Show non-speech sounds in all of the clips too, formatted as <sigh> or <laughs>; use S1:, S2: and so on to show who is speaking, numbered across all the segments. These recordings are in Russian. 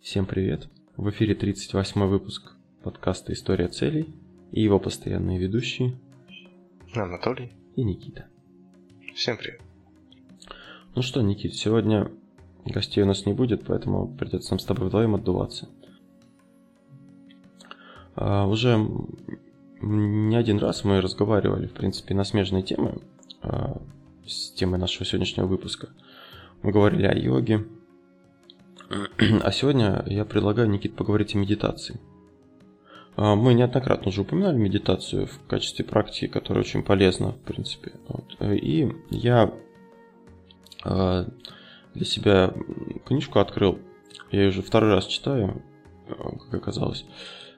S1: Всем привет! В эфире 38 выпуск подкаста «История целей» и его постоянные ведущие
S2: Анатолий
S1: и Никита.
S2: Всем привет.
S1: Ну что, Никит, сегодня гостей у нас не будет, поэтому придется нам с тобой вдвоем отдуваться. А, уже не один раз мы разговаривали, в принципе, на смежные темы а, с темой нашего сегодняшнего выпуска. Мы говорили о йоге, <clears throat> а сегодня я предлагаю, Никит, поговорить о медитации. А, мы неоднократно уже упоминали медитацию в качестве практики, которая очень полезна, в принципе. Вот. И я а, для себя книжку открыл. Я ее уже второй раз читаю, как оказалось.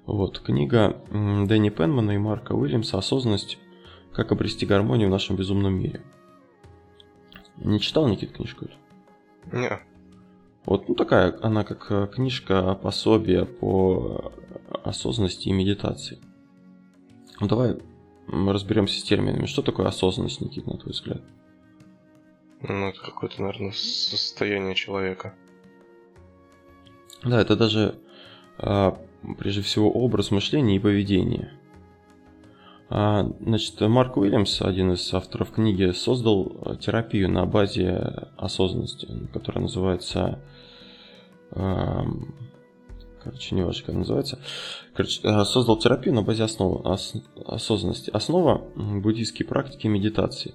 S1: Вот, книга Дэнни Пенмана и Марка Уильямса «Осознанность. Как обрести гармонию в нашем безумном мире». Не читал, Никит, книжку
S2: эту? Нет.
S1: Вот, ну такая, она как э, книжка, пособие по осознанности и медитации. Ну давай разберемся с терминами. Что такое осознанность, Никит, на твой взгляд?
S2: Ну, это какое-то, наверное, состояние человека.
S1: Да, это даже а, прежде всего образ мышления и поведения. А, значит, Марк Уильямс, один из авторов книги, создал э, терапию на базе осознанности, которая называется... Короче, не важно, как называется. Короче, э, создал терапию на базе основы, ос, осознанности. Основа буддийские практики медитации.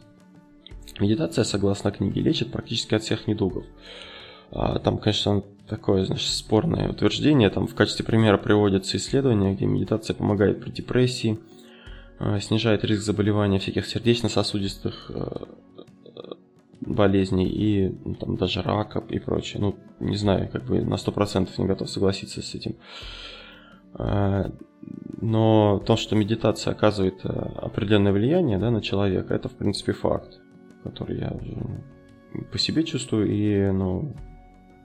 S1: Медитация, согласно книге, лечит практически от всех недугов. А, там, конечно, такое, значит, спорное утверждение. Там в качестве примера приводятся исследования, где медитация помогает при депрессии, снижает риск заболевания всяких сердечно-сосудистых э, болезней и ну, там даже рака и прочее. Ну, не знаю, как бы на 100% не готов согласиться с этим. Э, но то, что медитация оказывает определенное влияние да, на человека, это, в принципе, факт, который я уже по себе чувствую и ну,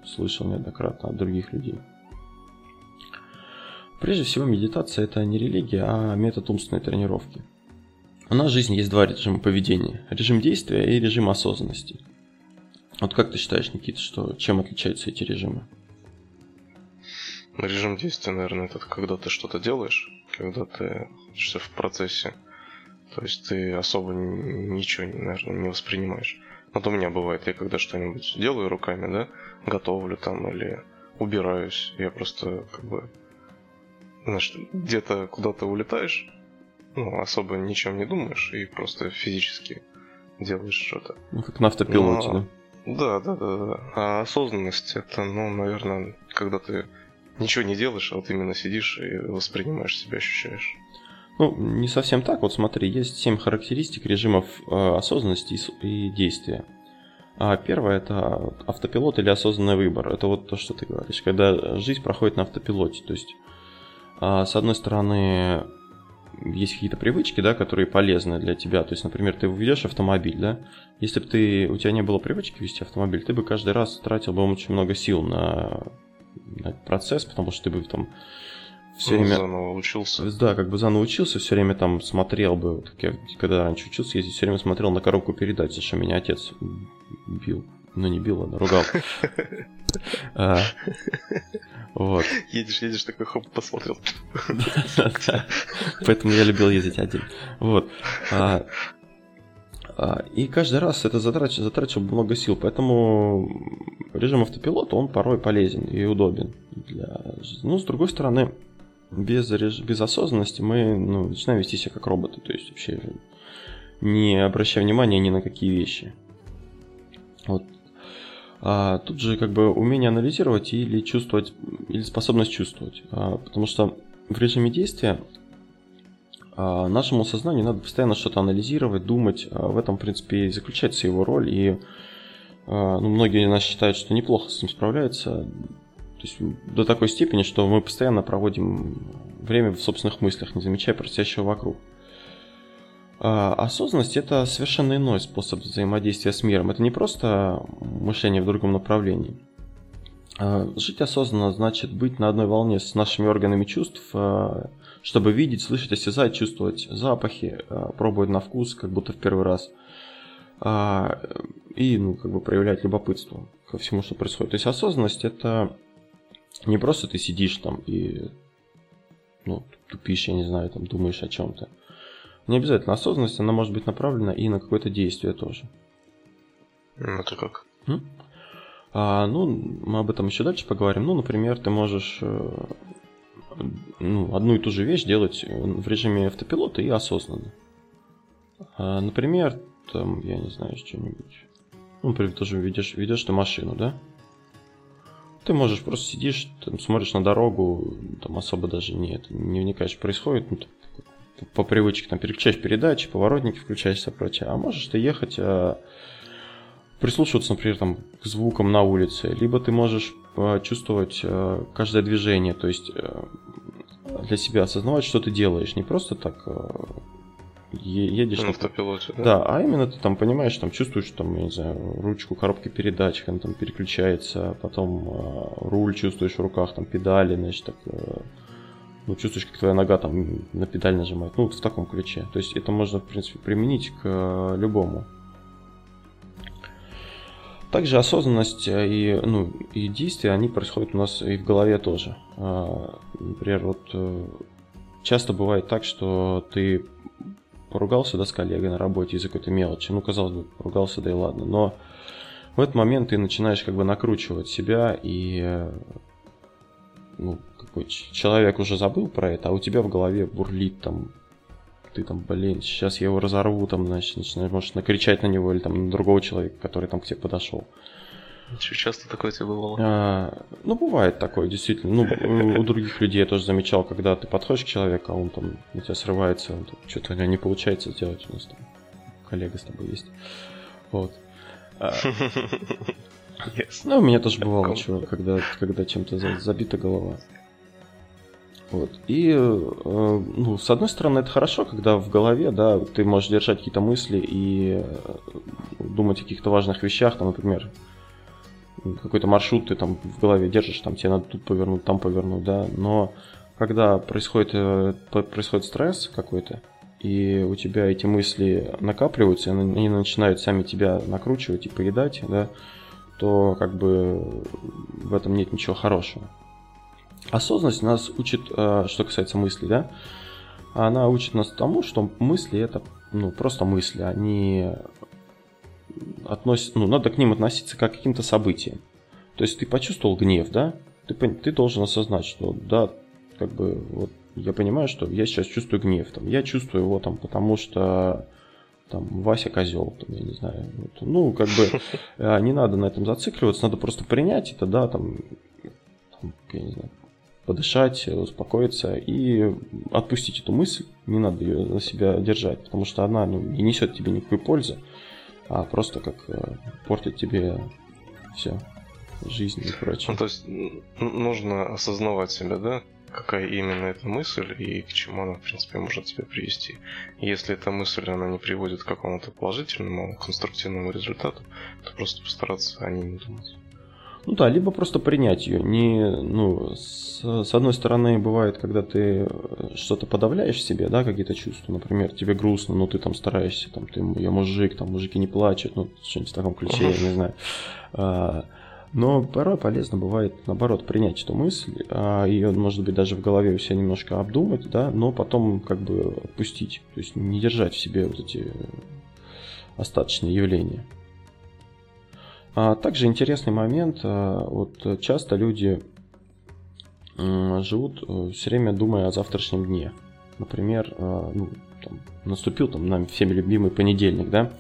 S1: слышал неоднократно от других людей. Прежде всего, медитация – это не религия, а метод умственной тренировки. У нас в жизни есть два режима поведения – режим действия и режим осознанности. Вот как ты считаешь, Никита, что, чем отличаются эти режимы?
S2: Режим действия, наверное, это когда ты что-то делаешь, когда ты находишься в процессе. То есть ты особо ничего, наверное, не воспринимаешь. Вот у меня бывает, я когда что-нибудь делаю руками, да, готовлю там или убираюсь, я просто как бы знаешь, где-то куда-то улетаешь, ну, особо ничем не думаешь и просто физически делаешь что-то.
S1: Ну, как на автопилоте, Но...
S2: да? Да, да, да, да. А осознанность это, ну, наверное, когда ты ничего не делаешь, а вот именно сидишь и воспринимаешь себя, ощущаешь.
S1: Ну, не совсем так. Вот смотри, есть семь характеристик режимов э, осознанности и, действия. А первое это автопилот или осознанный выбор. Это вот то, что ты говоришь, когда жизнь проходит на автопилоте. То есть с одной стороны, есть какие-то привычки, да, которые полезны для тебя. То есть, например, ты ведешь автомобиль, да. Если бы ты, у тебя не было привычки вести автомобиль, ты бы каждый раз тратил бы очень много сил на, на этот процесс, потому что ты бы там
S2: все ну, время... Заново учился.
S1: Да, как бы заново учился, все время там смотрел бы, вот, я, когда раньше учился ездить, все время смотрел на коробку передач, за что меня отец бил. Ну, не бил, а наругал. А,
S2: вот. Едешь, едешь, такой хоп, посмотрел.
S1: Поэтому я любил ездить один. Вот. А, а, и каждый раз это затрачивало много сил, поэтому режим автопилота, он порой полезен и удобен. Для... Ну, с другой стороны, без, реж... без осознанности мы ну, начинаем вести себя как роботы, то есть вообще не обращая внимания ни на какие вещи. Вот а, тут же как бы умение анализировать или чувствовать, или способность чувствовать. А, потому что в режиме действия а, нашему сознанию надо постоянно что-то анализировать, думать. А, в этом, в принципе, и заключается его роль. И а, ну, многие нас считают, что неплохо с ним справляются. То есть до такой степени, что мы постоянно проводим время в собственных мыслях, не замечая происходящего вокруг. А, осознанность это совершенно иной способ взаимодействия с миром. Это не просто мышление в другом направлении. А, жить осознанно значит быть на одной волне с нашими органами чувств, а, чтобы видеть, слышать, осязать, чувствовать запахи, пробовать на вкус, как будто в первый раз. И ну, как бы проявлять любопытство ко всему, что происходит. То есть осознанность это Не просто ты сидишь там и ну, тупишь, я не знаю, там думаешь о чем-то. Не обязательно осознанность, она может быть направлена и на какое-то действие тоже.
S2: Ну, это как?
S1: А, ну, мы об этом еще дальше поговорим. Ну, например, ты можешь э, ну, одну и ту же вещь делать в режиме автопилота и осознанно. А, например, там, я не знаю, что-нибудь. Ну, например, тоже ведешь, ведешь ты машину, да? Ты можешь просто сидишь, там, смотришь на дорогу, там особо даже не, не вникаешь, происходит, ну, по привычке там переключаешь передачи, поворотники включаешь и прочее. А можешь ты ехать, а, прислушиваться, например, там, к звукам на улице, либо ты можешь чувствовать а, каждое движение, то есть а, для себя осознавать, что ты делаешь, не просто так едешь...
S2: На автопилоте,
S1: да? Да, а именно ты там понимаешь, там чувствуешь, там, я не знаю, ручку коробки передач, она там переключается, потом э, руль чувствуешь в руках, там педали, значит, так, э, ну, чувствуешь, как твоя нога там на педаль нажимает, ну, вот в таком ключе. То есть это можно, в принципе, применить к э, любому. Также осознанность и, ну, и действия, они происходят у нас и в голове тоже. Например, вот часто бывает так, что ты поругался, да, с коллегой на работе из-за какой-то мелочи, ну, казалось бы, поругался, да и ладно, но в этот момент ты начинаешь как бы накручивать себя, и ну, какой человек уже забыл про это, а у тебя в голове бурлит там, ты там, блин, сейчас я его разорву, там, значит, начинаешь, может, накричать на него или там на другого человека, который там к тебе подошел.
S2: Что часто такое тебе бывало?
S1: А, ну, бывает такое, действительно. Ну, у других людей я тоже замечал, когда ты подходишь к человеку, а он там у тебя срывается, что-то у него не получается сделать. У нас там коллега с тобой есть. Вот. А, <laughs> yes. Ну, у меня тоже бывало, чего, когда, когда чем-то забита голова. Вот. И, э, ну, с одной стороны, это хорошо, когда в голове, да, ты можешь держать какие-то мысли и э, думать о каких-то важных вещах, там, например, какой-то маршрут ты там в голове держишь, там тебе надо тут повернуть, там повернуть, да, но когда происходит, э, происходит стресс какой-то, и у тебя эти мысли накапливаются, и они начинают сами тебя накручивать и поедать, да, то как бы в этом нет ничего хорошего. Осознанность нас учит, э, что касается мыслей, да, она учит нас тому, что мысли это ну, просто мысли, они относится, ну, надо к ним относиться как к каким-то событиям. То есть ты почувствовал гнев, да? Ты, ты должен осознать, что да, как бы вот я понимаю, что я сейчас чувствую гнев. Там, я чувствую его там, потому что там Вася козел, там, я не знаю. Вот, ну, как бы а, <laughs> не надо на этом зацикливаться, надо просто принять это, да, там, там я не знаю, подышать, успокоиться и отпустить эту мысль. Не надо ее на себя держать, потому что она ну, не несет тебе никакой пользы а просто как э, портит тебе все, жизнь и прочее.
S2: Ну, то есть нужно осознавать себя, да? Какая именно эта мысль и к чему она, в принципе, может тебя привести. Если эта мысль, она не приводит к какому-то положительному, конструктивному результату, то просто постараться о ней не думать.
S1: Ну да, либо просто принять ее. Не, ну, с, с одной стороны, бывает, когда ты э, что-то подавляешь себе, да, какие-то чувства. Например, тебе грустно, но ты там стараешься, там, ты, я мужик, там, мужики не плачут, ну, что-нибудь в таком ключе, я не знаю. А, но порой полезно бывает, наоборот, принять эту мысль, а ее, может быть, даже в голове у себя немножко обдумать, да, но потом как бы отпустить. То есть не держать в себе вот эти остаточные явления. А также интересный момент, а, вот часто люди живут э, все время думая о завтрашнем дне. Например, а, ну, там, наступил там нам всеми любимый понедельник, да?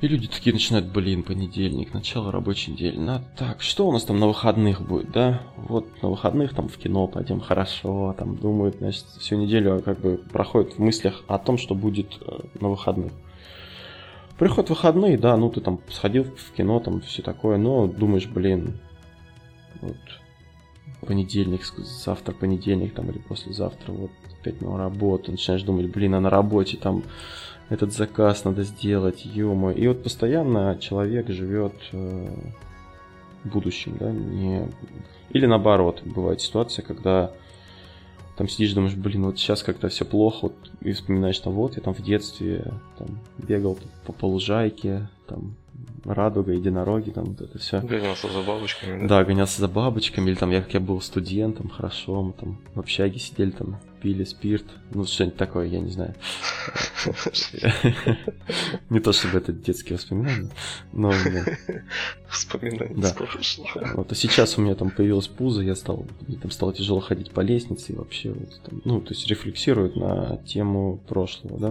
S1: И люди такие начинают, блин, понедельник, начало рабочей недели. Ну так, что у нас там на выходных будет, да? Вот на выходных там в кино пойдем, хорошо, там думают, значит, всю неделю как бы проходит в мыслях о том, что будет э, на выходных. Приход выходные, да, ну ты там сходил в кино, там все такое, но думаешь, блин, вот понедельник, завтра понедельник там или послезавтра, вот опять на работу, начинаешь думать, блин, а на работе там этот заказ надо сделать, ё И вот постоянно человек живет э, будущим, да, не... Или наоборот, бывает ситуация, когда там сидишь, думаешь, блин, вот сейчас как-то все плохо, вот, и вспоминаешь, там, вот, я там в детстве там, бегал по, по лужайке, там, радуга, единороги, там вот это все.
S2: Гонялся за бабочками,
S1: да? Да, гонялся за бабочками, или там я, как я был студентом, хорошо, мы там в общаге сидели, там, пили спирт, ну, что-нибудь такое, я не знаю. <laughs> Не то, чтобы это детские воспоминания, но...
S2: Воспоминания
S1: да. Вот, а сейчас у меня там появилась пузо, я стал, там стало тяжело ходить по лестнице и вообще, вот, там, ну, то есть рефлексирует на тему прошлого, да?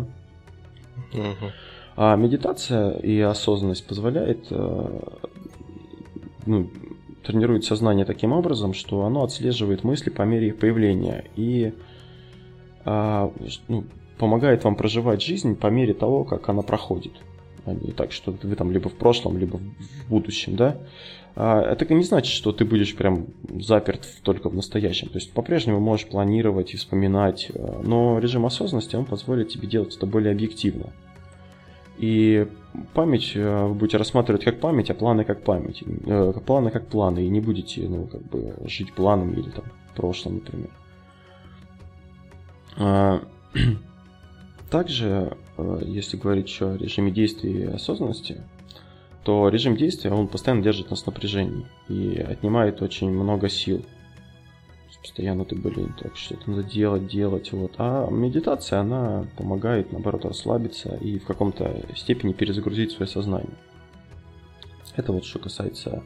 S2: Угу.
S1: А медитация и осознанность позволяет, э, ну, тренирует сознание таким образом, что оно отслеживает мысли по мере их появления и ну, помогает вам проживать жизнь по мере того, как она проходит. А так, что вы там либо в прошлом, либо в будущем, да. А, это не значит, что ты будешь прям заперт только в настоящем. То есть по-прежнему можешь планировать и вспоминать, но режим осознанности, он позволит тебе делать это более объективно. И память вы будете рассматривать как память, а планы как память. Э, планы как планы, и не будете, ну, как бы, жить планами или там прошлым, например. А, <clears throat> также, э, если говорить о режиме действия и осознанности, то режим действия, он постоянно держит нас в напряжении и отнимает очень много сил постоянно ты, блин, так что-то надо делать, делать, вот. А медитация, она помогает, наоборот, расслабиться и в каком-то степени перезагрузить свое сознание. Это вот что касается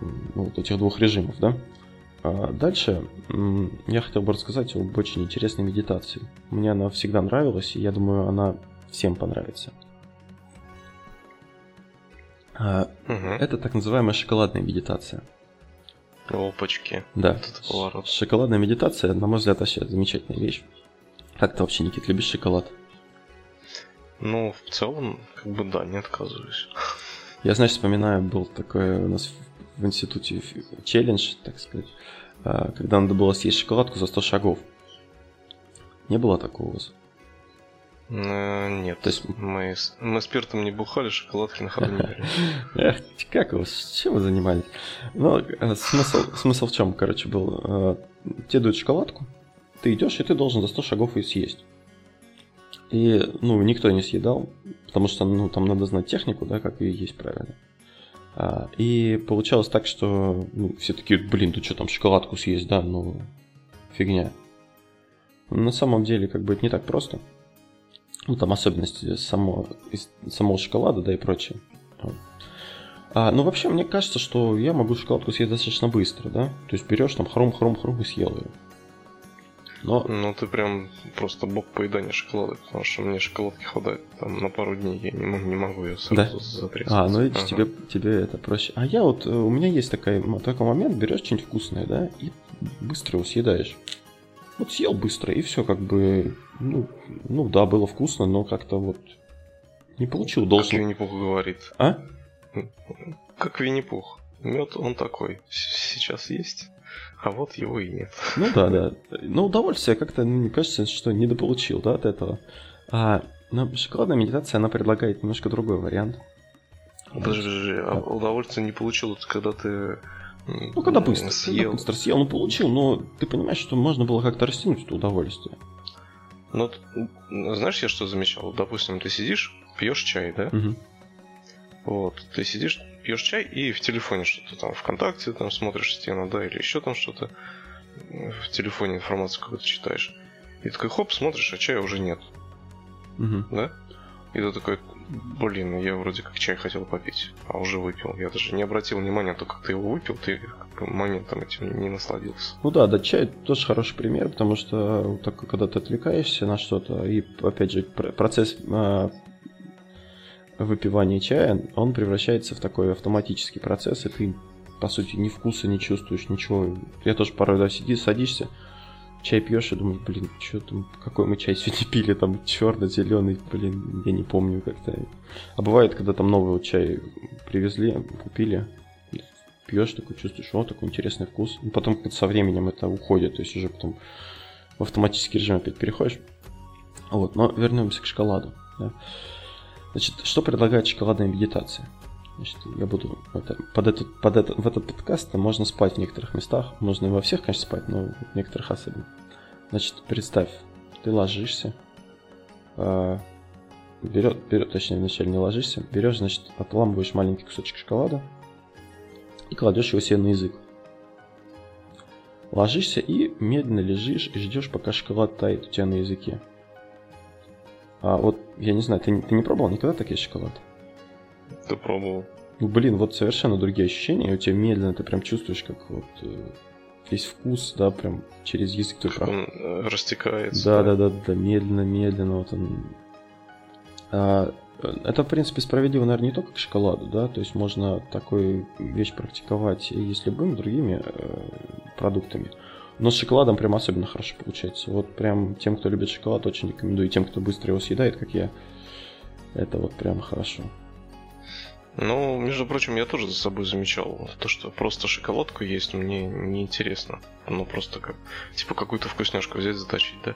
S1: ну, вот этих двух режимов, да. А дальше я хотел бы рассказать об очень интересной медитации. Мне она всегда нравилась, и я думаю, она всем понравится. Угу. Это так называемая шоколадная медитация.
S2: Опачки.
S1: Да. Шоколадная медитация, на мой взгляд, вообще замечательная вещь. Как ты вообще, Никит, любишь шоколад?
S2: Ну, в целом, как бы да, не отказываюсь.
S1: Я, знаешь, вспоминаю, был такой у нас в институте челлендж, так сказать, а, когда надо было съесть шоколадку за 100 шагов. Не было такого у вас?
S2: Э, нет, То есть... мы, мы спиртом не бухали, шоколадки на ходу не <laughs>
S1: Эх, как вы, чем вы занимались? Ну, э, смысл, смысл в чем, короче, был? Э, тебе дают шоколадку, ты идешь, и ты должен за 100 шагов ее съесть. И, ну, никто не съедал, потому что, ну, там надо знать технику, да, как ее есть правильно. И получалось так, что ну, все такие, блин, ты что там шоколадку съесть, да, ну, фигня. На самом деле, как бы это не так просто ну, там особенности само, самого шоколада, да и прочее. А, ну, вообще, мне кажется, что я могу шоколадку съесть достаточно быстро, да? То есть берешь там хрум-хрум-хрум и съел ее.
S2: Но... Ну, ты прям просто бог поедания шоколада, потому что мне шоколадки хватает там на пару дней, я не могу, не могу ее сразу да? затрясать.
S1: А, ну видишь, ага. тебе, тебе это проще. А я вот, э, у меня есть такой, такой момент, берешь что-нибудь вкусное, да, и быстро его съедаешь. Вот съел быстро, и все, как бы, ну, ну да, было вкусно, но как-то вот не получил должен.
S2: Как Винни-Пух говорит.
S1: А?
S2: Как Винни-Пух. Мед он такой. Сейчас есть, а вот его и нет.
S1: Ну да, да. Но удовольствие как-то, мне кажется, что недополучил, да, от этого. А но шоколадная медитация, она предлагает немножко другой вариант.
S2: Подожди, подожди, а удовольствие не получил, когда ты
S1: ну, когда быстро, съел. Когда быстро съел, ну, получил, но ты понимаешь, что можно было как-то растянуть это удовольствие.
S2: Ну, знаешь, я что замечал? Допустим, ты сидишь, пьешь чай, да?
S1: Угу.
S2: Вот, ты сидишь, пьешь чай и в телефоне что-то там, ВКонтакте там смотришь стену, да, или еще там что-то в телефоне информацию какую-то читаешь. И такой хоп, смотришь, а чая уже нет.
S1: Угу.
S2: Да? И ты такой, блин, я вроде как чай хотел попить, а уже выпил. Я даже не обратил внимания, то как ты его выпил, ты моментом этим не насладился.
S1: Ну да, да, чай тоже хороший пример, потому что так, когда ты отвлекаешься на что-то, и опять же процесс э, выпивания чая, он превращается в такой автоматический процесс, и ты по сути ни вкуса не чувствуешь, ничего. Я тоже порой да, сиди, садишься, чай пьешь и думаешь, блин, что там, какой мы чай сегодня <laughs> пили, там черный, зеленый, блин, я не помню как-то. А бывает, когда там новый чай привезли, купили, пьешь, такой чувствуешь, о, такой интересный вкус. И потом как-то со временем это уходит, то есть уже потом в автоматический режим опять переходишь. Вот, но вернемся к шоколаду. Да. Значит, что предлагает шоколадная медитация? Значит, я буду это, под этот, под этот, в этот подкаст можно спать в некоторых местах. Можно и во всех, конечно, спать, но в некоторых особенно. Значит, представь, ты ложишься, э, берет, берет, точнее, вначале не ложишься, берешь, значит, отламываешь маленький кусочек шоколада и кладешь его себе на язык. Ложишься и медленно лежишь и ждешь, пока шоколад тает у тебя на языке. А вот, я не знаю, ты, ты не пробовал никогда такие шоколад?
S2: Ты пробовал.
S1: Ну, блин, вот совершенно другие ощущения, у тебя медленно, ты прям чувствуешь, как вот э, весь вкус, да, прям через язык ты
S2: Как он э, растекается.
S1: Да, да, да, да, медленно, медленно, вот он. А, это, в принципе, справедливо, наверное, не только к шоколаду, да, то есть можно такую вещь практиковать и с любыми другими э, продуктами. Но с шоколадом прям особенно хорошо получается. Вот прям тем, кто любит шоколад, очень рекомендую. И тем, кто быстро его съедает, как я, это вот прям хорошо.
S2: Ну, между прочим, я тоже за собой замечал то, что просто шоколадку есть мне неинтересно. Ну, просто как, типа какую-то вкусняшку взять, заточить, да?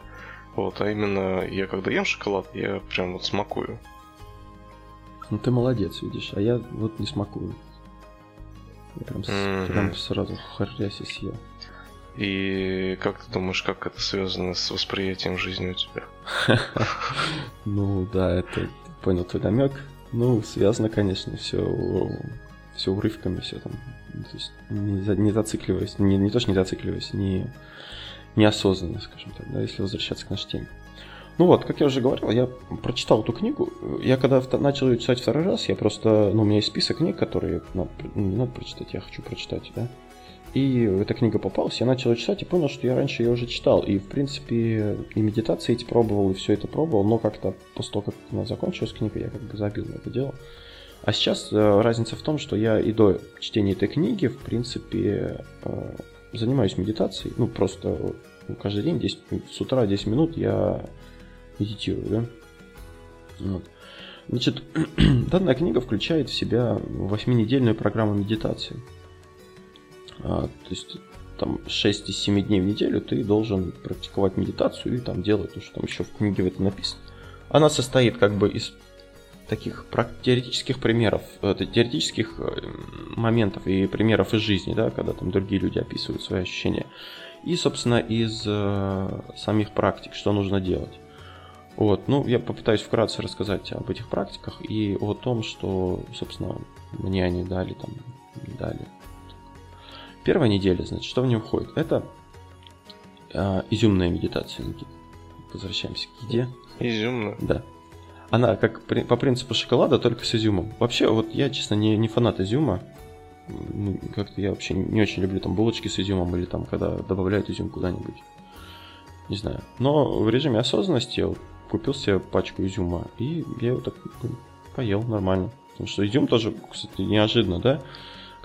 S2: Вот, а именно я когда ем шоколад, я прям вот смакую.
S1: Ну, ты молодец, видишь, а я вот не смакую. Я прям, mm-hmm. прям сразу хрясь и съел.
S2: И как ты думаешь, как это связано с восприятием жизни у тебя? <laughs>
S1: Ну да, это понял твой намек. Ну, связано, конечно, все, все урывками, все там. То есть не, не зацикливаясь, не, не то, что не зацикливаясь, не, неосознанно, скажем так, да, если возвращаться к нашей теме. Ну вот, как я уже говорил, я прочитал эту книгу. Я когда начал ее читать второй раз, я просто, ну, у меня есть список книг, которые надо, надо прочитать, я хочу прочитать, да. И эта книга попалась, я начал читать и понял, что я раньше ее уже читал. И, в принципе, и медитации эти пробовал, и все это пробовал, но как-то после того, как она закончилась книга, я как бы забил на это дело. А сейчас э, разница в том, что я и до чтения этой книги, в принципе, э, занимаюсь медитацией. Ну, просто ну, каждый день, 10, с утра 10 минут я медитирую, да. Вот. Значит, <clears throat> данная книга включает в себя восьминедельную программу медитации. А, то есть там 6 из 7 дней в неделю ты должен практиковать медитацию и там делать то, что там еще в книге в этом написано. Она состоит как бы из таких теоретических примеров, э, теоретических э, моментов и примеров из жизни, да, когда там другие люди описывают свои ощущения. И, собственно, из э, самих практик, что нужно делать. Вот, ну, я попытаюсь вкратце рассказать об этих практиках и о том, что, собственно, мне они дали там, дали Первая неделя, значит, что в нее входит? Это э, изюмная медитация, Никита. Возвращаемся к еде.
S2: Изюмная?
S1: Да. Она как при, по принципу шоколада, только с изюмом. Вообще, вот я, честно, не, не фанат изюма. Как-то я вообще не очень люблю там булочки с изюмом или там, когда добавляют изюм куда-нибудь. Не знаю. Но в режиме осознанности я купил себе пачку изюма, и я его так ну, поел нормально. Потому что изюм тоже, кстати, неожиданно, да?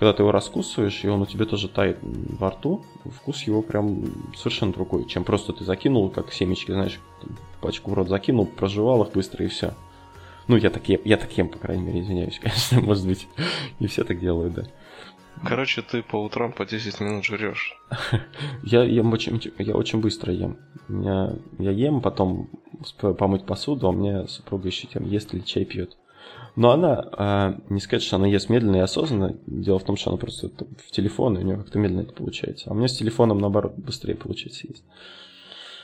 S1: Когда ты его раскусываешь, и он у тебя тоже тает во рту, вкус его прям совершенно другой, чем просто ты закинул, как семечки, знаешь, пачку в рот закинул, проживал их быстро и все. Ну, я так ем, я так ем, по крайней мере, извиняюсь, <laughs> конечно, может быть, не все так делают, да.
S2: Короче, ты по утрам по 10 минут жрешь. <laughs>
S1: я ем очень, я очень быстро ем. Меня, я ем, потом помыть посуду, а у меня супруга еще тем ест или чай пьет. Но она, а, не сказать, что она ест медленно и осознанно. Дело в том, что она просто в телефон, и у нее как-то медленно это получается. А у меня с телефоном, наоборот, быстрее получается есть.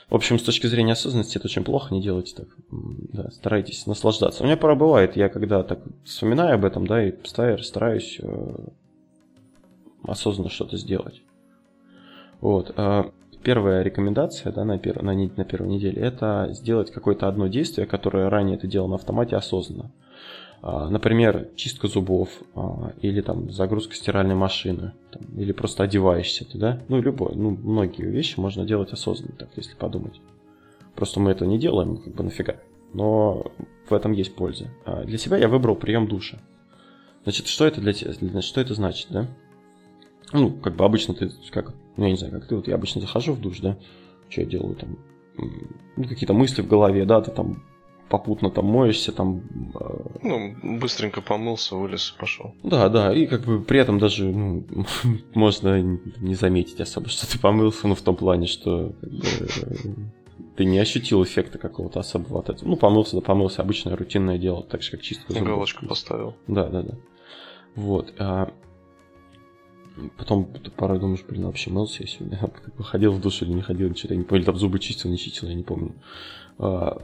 S1: В общем, с точки зрения осознанности это очень плохо, не делайте так. Да, старайтесь наслаждаться. У меня пора бывает, я когда так вспоминаю об этом, да, и стараюсь, э, осознанно что-то сделать. Вот. Э, первая рекомендация да, на, пер, на, на первой неделе это сделать какое-то одно действие, которое ранее ты делал на автомате осознанно. А, например, чистка зубов, а, или там загрузка стиральной машины, или просто одеваешься ты, да? Ну, любое, ну, многие вещи можно делать осознанно, так, если подумать. Просто мы это не делаем, как бы нафига. Но в этом есть польза. А для себя я выбрал прием душа. Значит, что это для тебя? Значит, что это значит, да? Ну, как бы обычно ты, как, ну, я не знаю, как ты, вот я обычно захожу в душ, да? Что я делаю там? Ну, какие-то мысли в голове, да, ты там попутно там моешься, там...
S2: Э, ну, быстренько помылся, вылез и пошел.
S1: Да, да, и как бы при этом даже ну, <laughs> можно не заметить особо, что ты помылся, ну, в том плане, что бы, ты не ощутил эффекта какого-то особого от этого. Ну, помылся, да помылся, обычное рутинное дело, так же, как чистка
S2: зубов. Галочку поставил.
S1: Да, да, да. Вот. А... потом ты порой думаешь, блин, вообще мылся я сегодня, <laughs> ходил в душ или не ходил, что-то я не понял, там зубы чистил, не чистил, я не помню. А,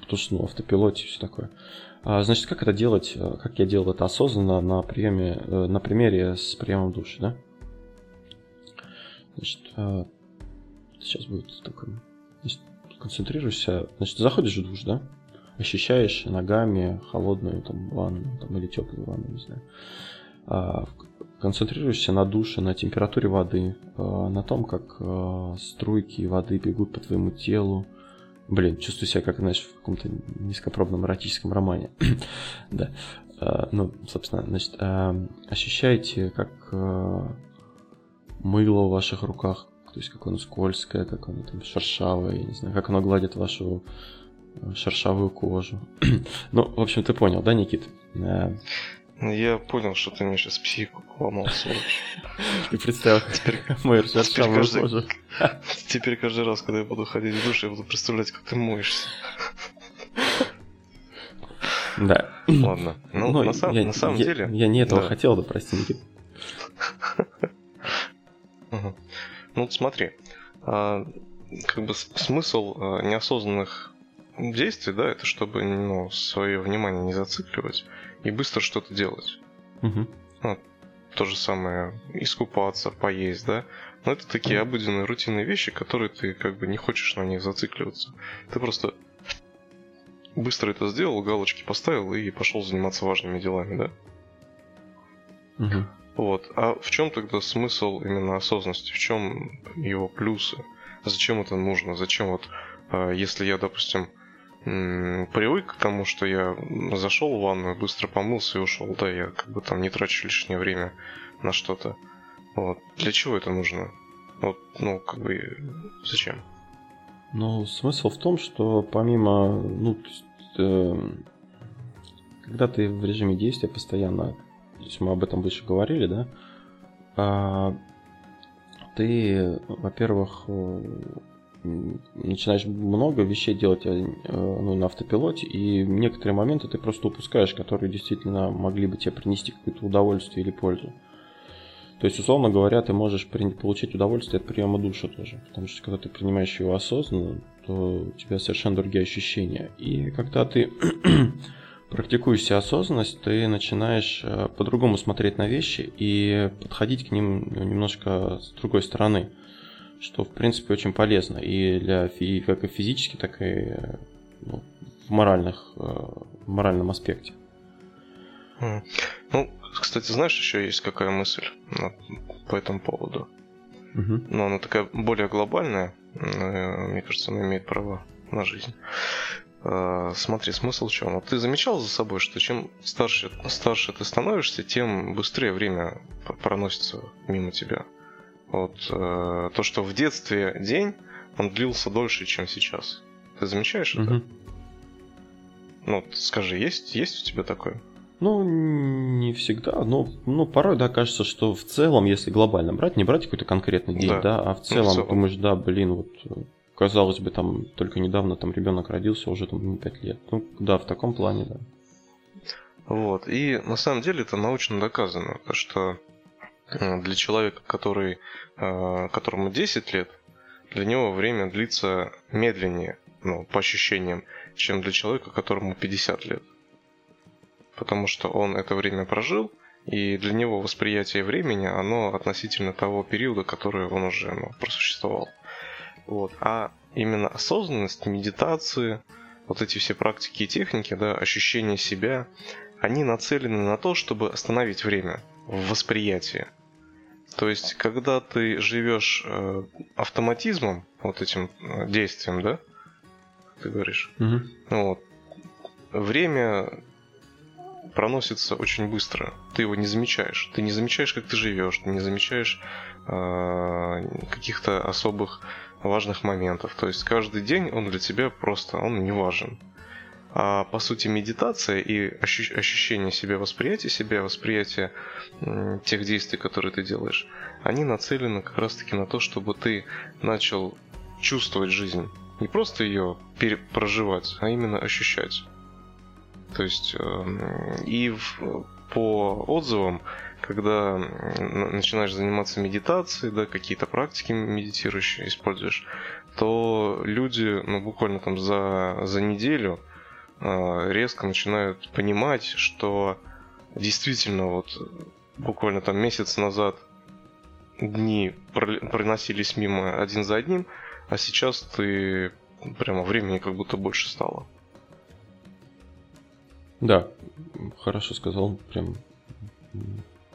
S1: потому что, ну, автопилоте и все такое. А, значит, как это делать, э, как я делал это осознанно на приеме, э, на примере с приемом души, да? Значит, а, сейчас будет такой, значит, концентрируешься, значит, заходишь в душ, да? Ощущаешь ногами холодную там ванну, там, или теплую ванну, не знаю. А, концентрируешься на душе, на температуре воды, на том, как струйки воды бегут по твоему телу, Блин, чувствую себя как, знаешь, в каком-то низкопробном эротическом романе. <clears throat> да. А, ну, собственно, значит, а, ощущаете, как а, мыло в ваших руках, то есть как оно скользкое, как оно там шершавое, я не знаю, как оно гладит вашу шершавую кожу. <clears throat> ну, в общем, ты понял, да, Никит?
S2: Я понял, что ты мне сейчас психику поломал. <laughs>
S1: Ты представил теперь <laughs> шершавую кожу. <laughs>
S2: Теперь каждый раз, когда я буду ходить в душ, я буду представлять, как ты моешься.
S1: Да.
S2: Ладно. Ну, ну на, сам, я, на самом
S1: я,
S2: деле...
S1: Я не этого да. хотел, да, прости, Никит.
S2: Ну, смотри. А, как бы смысл а, неосознанных действий, да, это чтобы ну, свое внимание не зацикливать и быстро что-то делать.
S1: Угу.
S2: Ну, то же самое искупаться, поесть, да. Но это такие обыденные рутинные вещи, которые ты как бы не хочешь на них зацикливаться. Ты просто быстро это сделал, галочки поставил и пошел заниматься важными делами, да?
S1: Угу.
S2: Вот. А в чем тогда смысл именно осознанности? В чем его плюсы? Зачем это нужно? Зачем вот, а, если я, допустим, привык к тому, что я зашел в ванную, быстро помылся и ушел. Да, я как бы там не трачу лишнее время на что-то. Вот. Для чего это нужно? Вот, ну, как бы, зачем?
S1: Ну, смысл в том, что помимо, ну, то есть, э, когда ты в режиме действия постоянно, то есть мы об этом выше говорили, да, э, ты, во-первых, начинаешь много вещей делать э, ну, на автопилоте, и некоторые моменты ты просто упускаешь, которые действительно могли бы тебе принести какое-то удовольствие или пользу. То есть, условно говоря, ты можешь получить удовольствие от приема душа тоже. Потому что когда ты принимаешь его осознанно, то у тебя совершенно другие ощущения. И когда ты <clears throat> практикуешь себе осознанность, ты начинаешь э, по-другому смотреть на вещи и подходить к ним немножко с другой стороны что, в принципе, очень полезно и для и как и физически, так и ну, в, моральных, э, в моральном аспекте.
S2: Ну, кстати, знаешь, еще есть какая мысль по этому поводу?
S1: Угу.
S2: Но она такая более глобальная. Мне кажется, она имеет право на жизнь. Э, смотри, смысл в чем? Вот ты замечал за собой, что чем старше, старше ты становишься, тем быстрее время проносится мимо тебя. Вот э, то, что в детстве день, он длился дольше, чем сейчас. Ты замечаешь это? Ну, скажи, есть, есть у тебя такое?
S1: Ну, не всегда, но ну, порой, да, кажется, что в целом, если глобально брать, не брать какой-то конкретный день, да, да а в целом, ну, в целом думаешь, да, блин, вот казалось бы, там только недавно там ребенок родился, уже там 5 лет. Ну, да, в таком плане, да.
S2: Вот, и на самом деле это научно доказано, то что для человека, который, э, которому 10 лет, для него время длится медленнее, ну, по ощущениям, чем для человека, которому 50 лет. Потому что он это время прожил, и для него восприятие времени, оно относительно того периода, который он уже ну, просуществовал. Вот. А именно осознанность, медитации, вот эти все практики и техники, да, ощущение себя, они нацелены на то, чтобы остановить время в восприятии. То есть, когда ты живешь э, автоматизмом, вот этим э, действием, да, ты говоришь,
S1: угу.
S2: вот, время проносится очень быстро. Ты его не замечаешь. Ты не замечаешь, как ты живешь, ты не замечаешь э, каких-то особых важных моментов. То есть каждый день он для тебя просто он не важен. А по сути медитация и ощущение себя, восприятие себя, восприятие тех действий, которые ты делаешь, они нацелены как раз-таки на то, чтобы ты начал чувствовать жизнь. Не просто ее проживать, а именно ощущать. То есть эм, и в, по отзывам, когда начинаешь заниматься медитацией, да, какие-то практики медитирующие используешь, то люди, ну, буквально там за, за неделю э, резко начинают понимать, что действительно вот буквально там месяц назад дни проносились мимо один за одним, а сейчас ты прямо времени как будто больше стало.
S1: Да, хорошо сказал, прям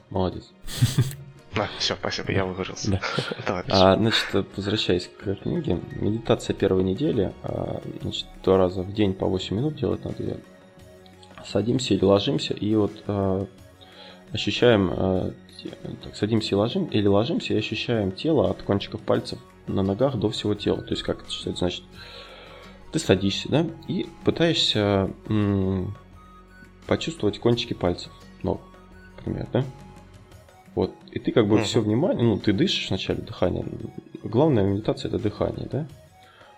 S1: молодец. <laughs>
S2: А, все, спасибо, я выговорился. Да. <laughs>
S1: Давай, а, значит, возвращаясь к книге, медитация первой недели, а, значит, два раза в день по 8 минут делать надо ее. Садимся или ложимся, и вот а, ощущаем, так, садимся и ложим, или ложимся и ощущаем тело от кончиков пальцев на ногах до всего тела. То есть, как это, это значит? Ты садишься, да, и пытаешься м- почувствовать кончики пальцев ног, например, да? Вот. И ты как бы mm-hmm. все внимание, ну, ты дышишь вначале дыхание. Главная медитация это дыхание, да?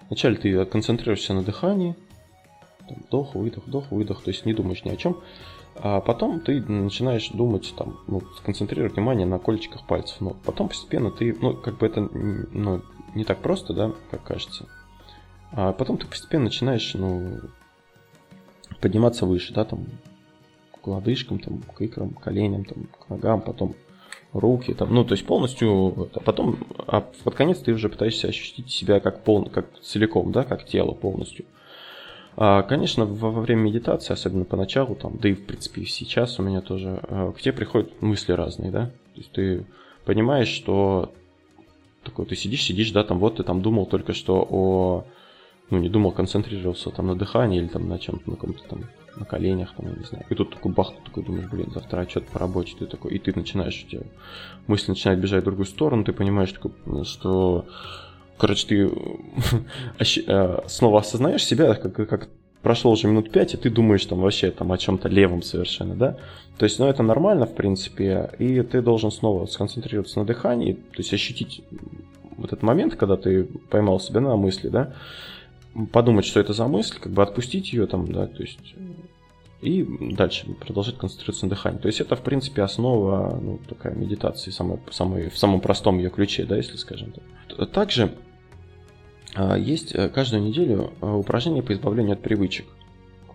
S1: Вначале ты концентрируешься на дыхании, там, вдох, выдох, вдох, выдох, то есть не думаешь ни о чем. А потом ты начинаешь думать, там, ну, сконцентрировать внимание на кольчиках пальцев. Но потом постепенно ты, ну, как бы это ну, не так просто, да, как кажется. А потом ты постепенно начинаешь, ну, подниматься выше, да, там, к лодыжкам, там, к икрам, к коленям, там, к ногам, потом руки, там, ну, то есть полностью, а потом, а под конец ты уже пытаешься ощутить себя как пол, как целиком, да, как тело полностью. А, конечно, во, во время медитации, особенно поначалу, там, да и в принципе сейчас у меня тоже, а, к тебе приходят мысли разные, да, то есть ты понимаешь, что такой ты сидишь, сидишь, да, там вот ты там думал только что о, ну, не думал, концентрировался там на дыхании или там на чем-то, на каком-то там на коленях, там, я не знаю. И тут такой бах, ты такой думаешь, блин, завтра отчет по работе, ты такой, и ты начинаешь, у тебя мысли начинают бежать в другую сторону, ты понимаешь, такой, что, короче, ты <laughs> э, снова осознаешь себя, как, как прошло уже минут пять, и ты думаешь там вообще там о чем-то левом совершенно, да? То есть, ну, это нормально, в принципе, и ты должен снова сконцентрироваться на дыхании, то есть ощутить вот этот момент, когда ты поймал себя на мысли, да, подумать, что это за мысль, как бы отпустить ее там, да, то есть и дальше продолжать концентрироваться на дыхании. То есть это, в принципе, основа ну, такая медитации самой, самой, в самом простом ее ключе, да, если скажем так. Также а, есть э, каждую неделю э, упражнения по избавлению от привычек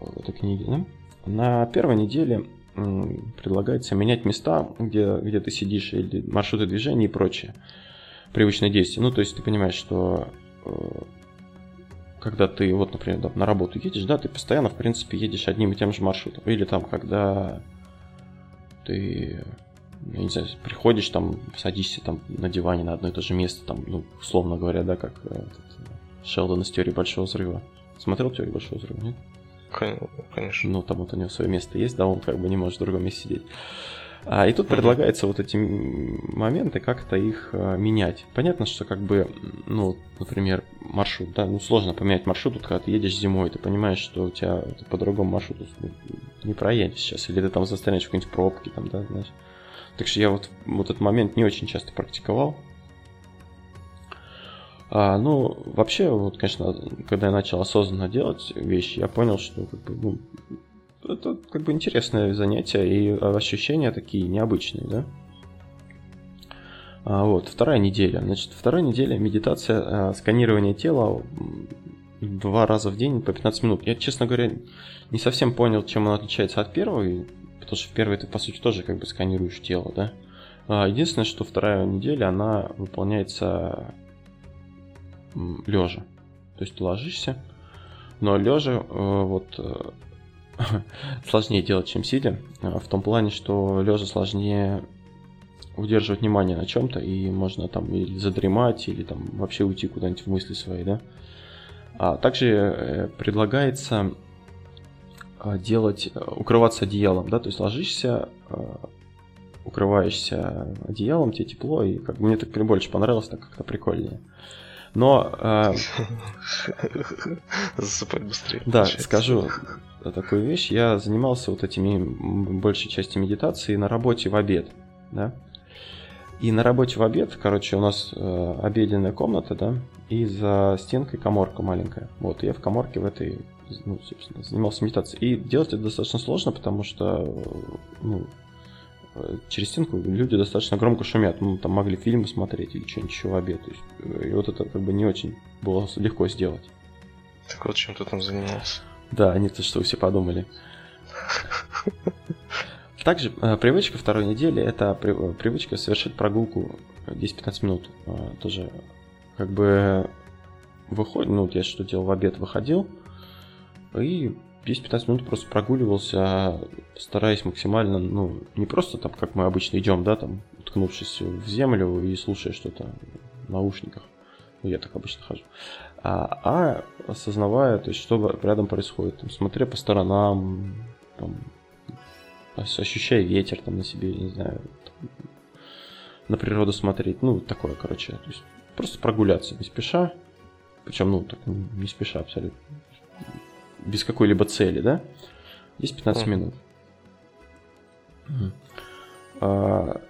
S1: в этой книге. Да? На первой неделе предлагается менять места, где, где ты сидишь, или маршруты движения и прочее привычные действия. Ну, то есть ты понимаешь, что э, когда ты, вот, например, да, на работу едешь, да, ты постоянно, в принципе, едешь одним и тем же маршрутом. Или там, когда ты, я не знаю, приходишь, там, садишься там на диване на одно и то же место, там, ну, условно говоря, да, как этот, Шелдон из теории Большого Взрыва. Смотрел теорию Большого Взрыва, нет?
S2: Конечно.
S1: Ну, там вот у него свое место есть, да, он как бы не может в другом месте сидеть. А, и тут предлагается вот эти моменты, как-то их а, менять. Понятно, что как бы, ну, например, маршрут, да, ну, сложно поменять маршрут, вот, когда ты едешь зимой, ты понимаешь, что у тебя по другому маршруту ну, не проедешь сейчас, или ты там застрянешь в какой-нибудь пробке, там, да, знаешь. Так что я вот, вот этот момент не очень часто практиковал. А, ну, вообще, вот, конечно, когда я начал осознанно делать вещи, я понял, что как бы, ну, это как бы интересное занятие и ощущения такие необычные, да? А, вот, вторая неделя. Значит, вторая неделя медитация, а, сканирование тела два раза в день по 15 минут. Я, честно говоря, не совсем понял, чем она отличается от первой, потому что в первой ты, по сути, тоже как бы сканируешь тело, да? А, единственное, что вторая неделя, она выполняется лежа. То есть ты ложишься, но лежа э, вот э, <laughs> сложнее делать, чем сидя. А, в том плане, что лежа сложнее удерживать внимание на чем-то, и можно там или задремать, или там вообще уйти куда-нибудь в мысли свои, да. А также э, предлагается а, делать, э, укрываться одеялом, да, то есть ложишься, укрываешься одеялом, тебе тепло, и как бы мне так больше понравилось, так как-то прикольнее. Но... Э, <laughs>
S2: Засыпать быстрее.
S1: Да, скажу такую вещь. Я занимался вот этими большей части медитации на работе в обед. Да? И на работе в обед, короче, у нас э, обеденная комната, да, и за стенкой коморка маленькая. Вот, я в коморке в этой, ну, собственно, занимался медитацией. И делать это достаточно сложно, потому что, ну, через стенку люди достаточно громко шумят. Ну, там могли фильмы смотреть или что-нибудь еще в обед. Э, и вот это как бы не очень было легко сделать.
S2: Так вот, чем ты там занимался?
S1: Да, они то, что все подумали. Также э, привычка второй недели – это привычка совершить прогулку 10-15 минут. Тоже как бы выходит, ну, я что делал в обед, выходил, и 10-15 минут просто прогуливался, стараясь максимально, ну, не просто там, как мы обычно идем, да, там, уткнувшись в землю и слушая что-то в наушниках, ну, я так обычно хожу, а, а осознавая, то есть, что рядом происходит, там, смотря по сторонам, там, ощущая ветер там на себе, не знаю, там, на природу смотреть, ну, такое, короче, то есть, просто прогуляться не спеша, причем, ну, так, не спеша абсолютно, без какой-либо цели, да? Есть 15 mm. минут. А,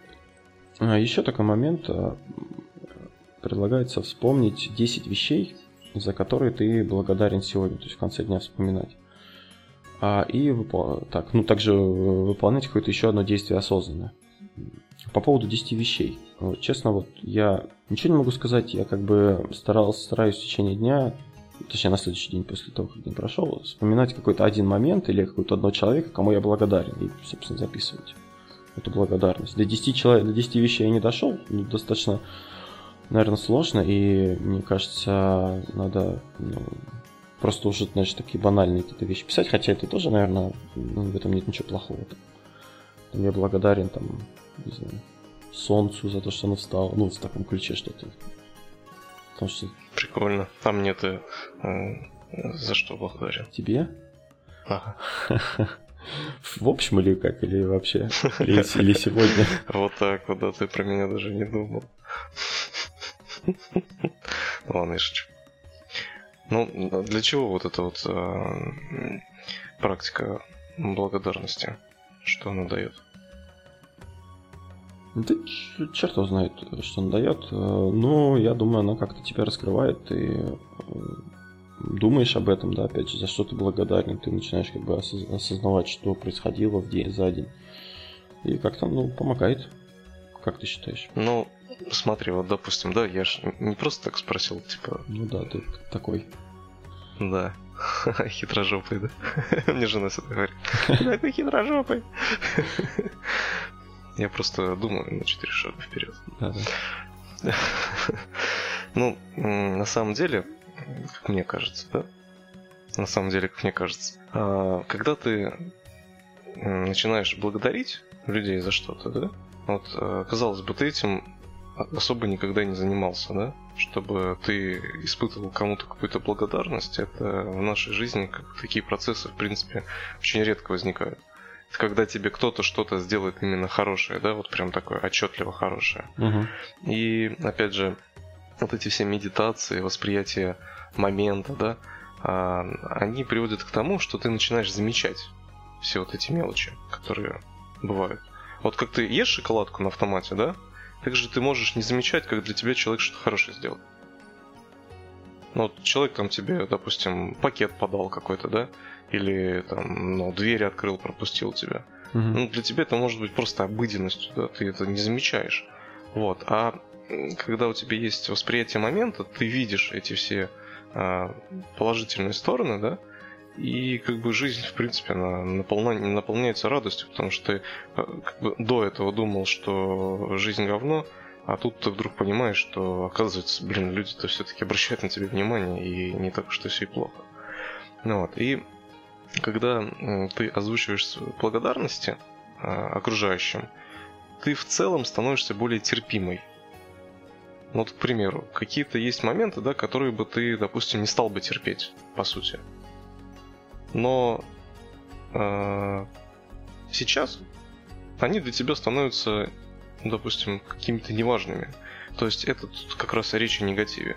S1: а, еще такой момент. А, предлагается вспомнить 10 вещей, за которые ты благодарен сегодня, то есть в конце дня вспоминать. А, и так, ну, также выполнять какое-то еще одно действие осознанно. По поводу 10 вещей. Вот, честно, вот я ничего не могу сказать, я как бы старался, стараюсь в течение дня точнее на следующий день после того, как день прошел, вспоминать какой-то один момент или какой-то одного человека, кому я благодарен, и, собственно, записывать эту благодарность. До 10, человек, до 10 вещей я не дошел, достаточно, наверное, сложно, и мне кажется, надо ну, просто уже, значит, такие банальные какие-то вещи писать, хотя это тоже, наверное, ну, в этом нет ничего плохого. Я благодарен, там, не знаю, солнцу за то, что оно встало, ну, в таком ключе что-то
S2: Потому что... Прикольно. Там нет э, за что благодарен.
S1: Тебе? Ага. <laughs> В общем или как? Или вообще? <laughs> Или, или сегодня?
S2: Вот так вот, да, ты про меня даже не думал. Ладно, я шучу. Ну, для чего вот эта вот э, практика благодарности? Что она дает?
S1: Да черт его знает, что он дает. Э, но я думаю, она как-то тебя раскрывает, и э, думаешь об этом, да, опять же, за что ты благодарен, ты начинаешь как бы осознавать, что происходило в день, за день. И как-то, ну, помогает. Как ты считаешь?
S2: Ну, смотри, вот, допустим, да, я ж не просто так спросил, типа...
S1: Ну да, ты такой.
S2: Да. <laughs> Хитрожопый, да? <laughs> Мне жена всегда говорит. <laughs> Такой хитрожопый. Я просто думаю на четыре шага вперед. Ну, на самом деле, как мне кажется, да? На самом деле, как мне кажется, а, когда ты начинаешь благодарить людей за что-то, да? Вот, э, казалось бы, ты этим особо никогда не занимался, да? Чтобы ты испытывал кому-то какую-то благодарность, это в нашей жизни как такие процессы, в принципе, очень редко возникают когда тебе кто-то что-то сделает именно хорошее, да, вот прям такое отчетливо хорошее.
S1: Угу.
S2: И опять же, вот эти все медитации, восприятие момента, да, а, они приводят к тому, что ты начинаешь замечать все вот эти мелочи, которые бывают. Вот как ты ешь шоколадку на автомате, да, так же ты можешь не замечать, как для тебя человек что-то хорошее сделал. Ну, вот человек там тебе, допустим, пакет подал какой-то, да, или там, ну, двери открыл, пропустил тебя. Угу. Ну, для тебя это может быть просто обыденностью, да, ты это не замечаешь. Вот. А когда у тебя есть восприятие момента, ты видишь эти все а, положительные стороны, да, и как бы жизнь, в принципе, она наполня... наполняется радостью, потому что ты а, как бы до этого думал, что жизнь говно, а тут ты вдруг понимаешь, что, оказывается, блин, люди-то все-таки обращают на тебя внимание, и не так уж и все и плохо. Ну вот, и когда ты озвучиваешь благодарности а, окружающим, ты в целом становишься более терпимой. Ну, вот, к примеру, какие-то есть моменты, да, которые бы ты, допустим, не стал бы терпеть, по сути. Но э, сейчас они для тебя становятся, допустим, какими-то неважными. То есть это тут как раз речь о негативе.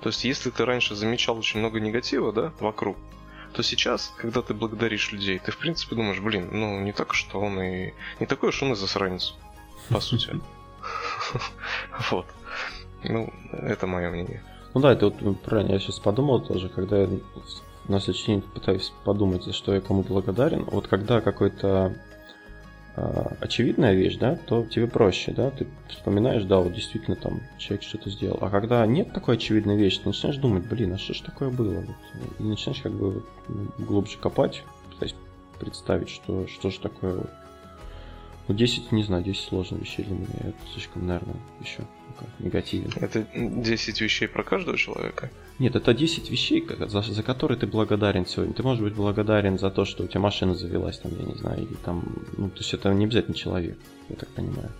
S2: То есть если ты раньше замечал очень много негатива, да, вокруг, то сейчас, когда ты благодаришь людей, ты в принципе думаешь, блин, ну не так, что он и... Не такой уж он и засранец, по сути. <laughs> Вот. Ну, это мое мнение.
S1: Ну да, это вот правильно, я сейчас подумал тоже, когда я следующий день пытаюсь подумать, за что я кому благодарен. Вот когда какой-то а, очевидная вещь, да, то тебе проще, да, ты вспоминаешь, да, вот действительно там человек что-то сделал. А когда нет такой очевидной вещи, ты начинаешь думать, блин, а что ж такое было? И начинаешь как бы глубже копать, пытаясь представить, что, что же такое. Ну, 10, не знаю, 10 сложных вещей для меня. Это слишком, наверное, еще негативен.
S2: Это 10 вещей про каждого человека?
S1: Нет, это 10 вещей, за, за которые ты благодарен сегодня. Ты можешь быть благодарен за то, что у тебя машина завелась, там, я не знаю, или там, ну, то есть это не обязательно человек, я так понимаю.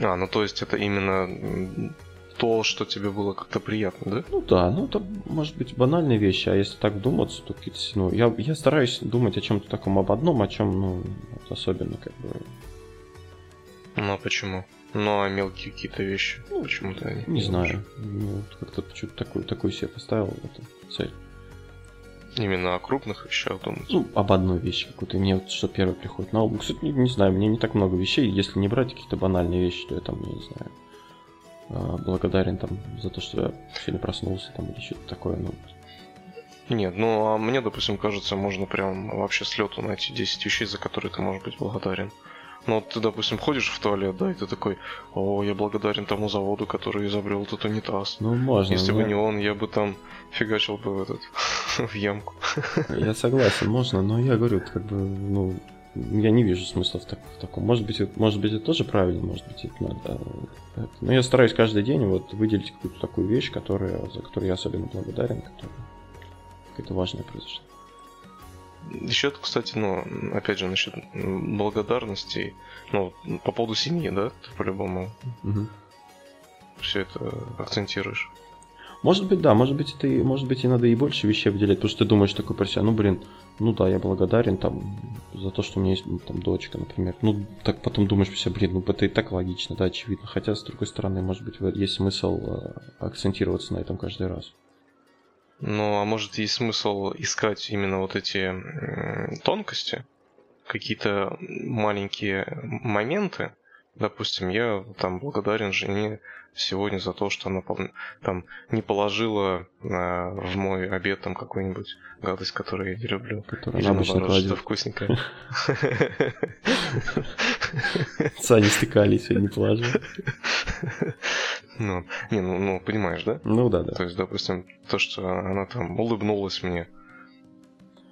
S2: А, ну то есть это именно то, что тебе было как-то приятно, да?
S1: Ну да, ну это может быть банальные вещи, а если так вдуматься, то какие-то, ну, я, я стараюсь думать о чем-то таком об одном, о чем, ну, вот особенно как бы...
S2: Ну а почему? Ну, а мелкие какие-то вещи, ну, почему-то они...
S1: Не, знаю, ну, как-то что-то такую, такую себе поставил эту цель.
S2: Именно о крупных вещах думать?
S1: Ну, об одной вещи какой-то. Мне вот что первое приходит на ум. Кстати, не, не знаю, мне не так много вещей. Если не брать какие-то банальные вещи, то я там, я не знаю, а, благодарен там за то, что я сегодня проснулся там или что-то такое. Ну,
S2: нет, ну а мне, допустим, кажется, можно прям вообще с лету найти 10 вещей, за которые ты можешь быть благодарен. Ну, вот ты, допустим, ходишь в туалет, да, и ты такой, о, я благодарен тому заводу, который изобрел этот унитаз.
S1: Ну, можно.
S2: Если но... бы не он, я бы там фигачил бы в этот, <laughs> в ямку.
S1: Я <laughs> согласен, можно, но я говорю, как бы, ну, я не вижу смысла в, так, в таком. Может быть, может быть, это тоже правильно, может быть, это надо. Но я стараюсь каждый день вот выделить какую-то такую вещь, которая, за которую я особенно благодарен, которая какая-то важная произошла.
S2: Еще, кстати, ну, опять же, насчет благодарности, ну, по поводу семьи, да, ты по-любому угу. все это акцентируешь.
S1: Может быть, да, может быть, ты, может быть, и надо и больше вещей выделять, потому что ты думаешь такой про себя, ну, блин, ну да, я благодарен там за то, что у меня есть ну, там дочка, например. Ну, так потом думаешь про себя, блин, ну это и так логично, да, очевидно. Хотя, с другой стороны, может быть, есть смысл э, акцентироваться на этом каждый раз.
S2: Ну, а может, есть смысл искать именно вот эти тонкости, какие-то маленькие моменты. Допустим, я там благодарен жене сегодня за то, что она там не положила а, в мой обед там какую-нибудь гадость, которую я не люблю.
S1: Которую Или наоборот,
S2: что вкусненькое. <laughs> <laughs> <laughs>
S1: Сани стыкались, не положил.
S2: Ну, не, ну, ну, понимаешь, да?
S1: Ну да, да.
S2: То есть, допустим, то, что она там улыбнулась мне.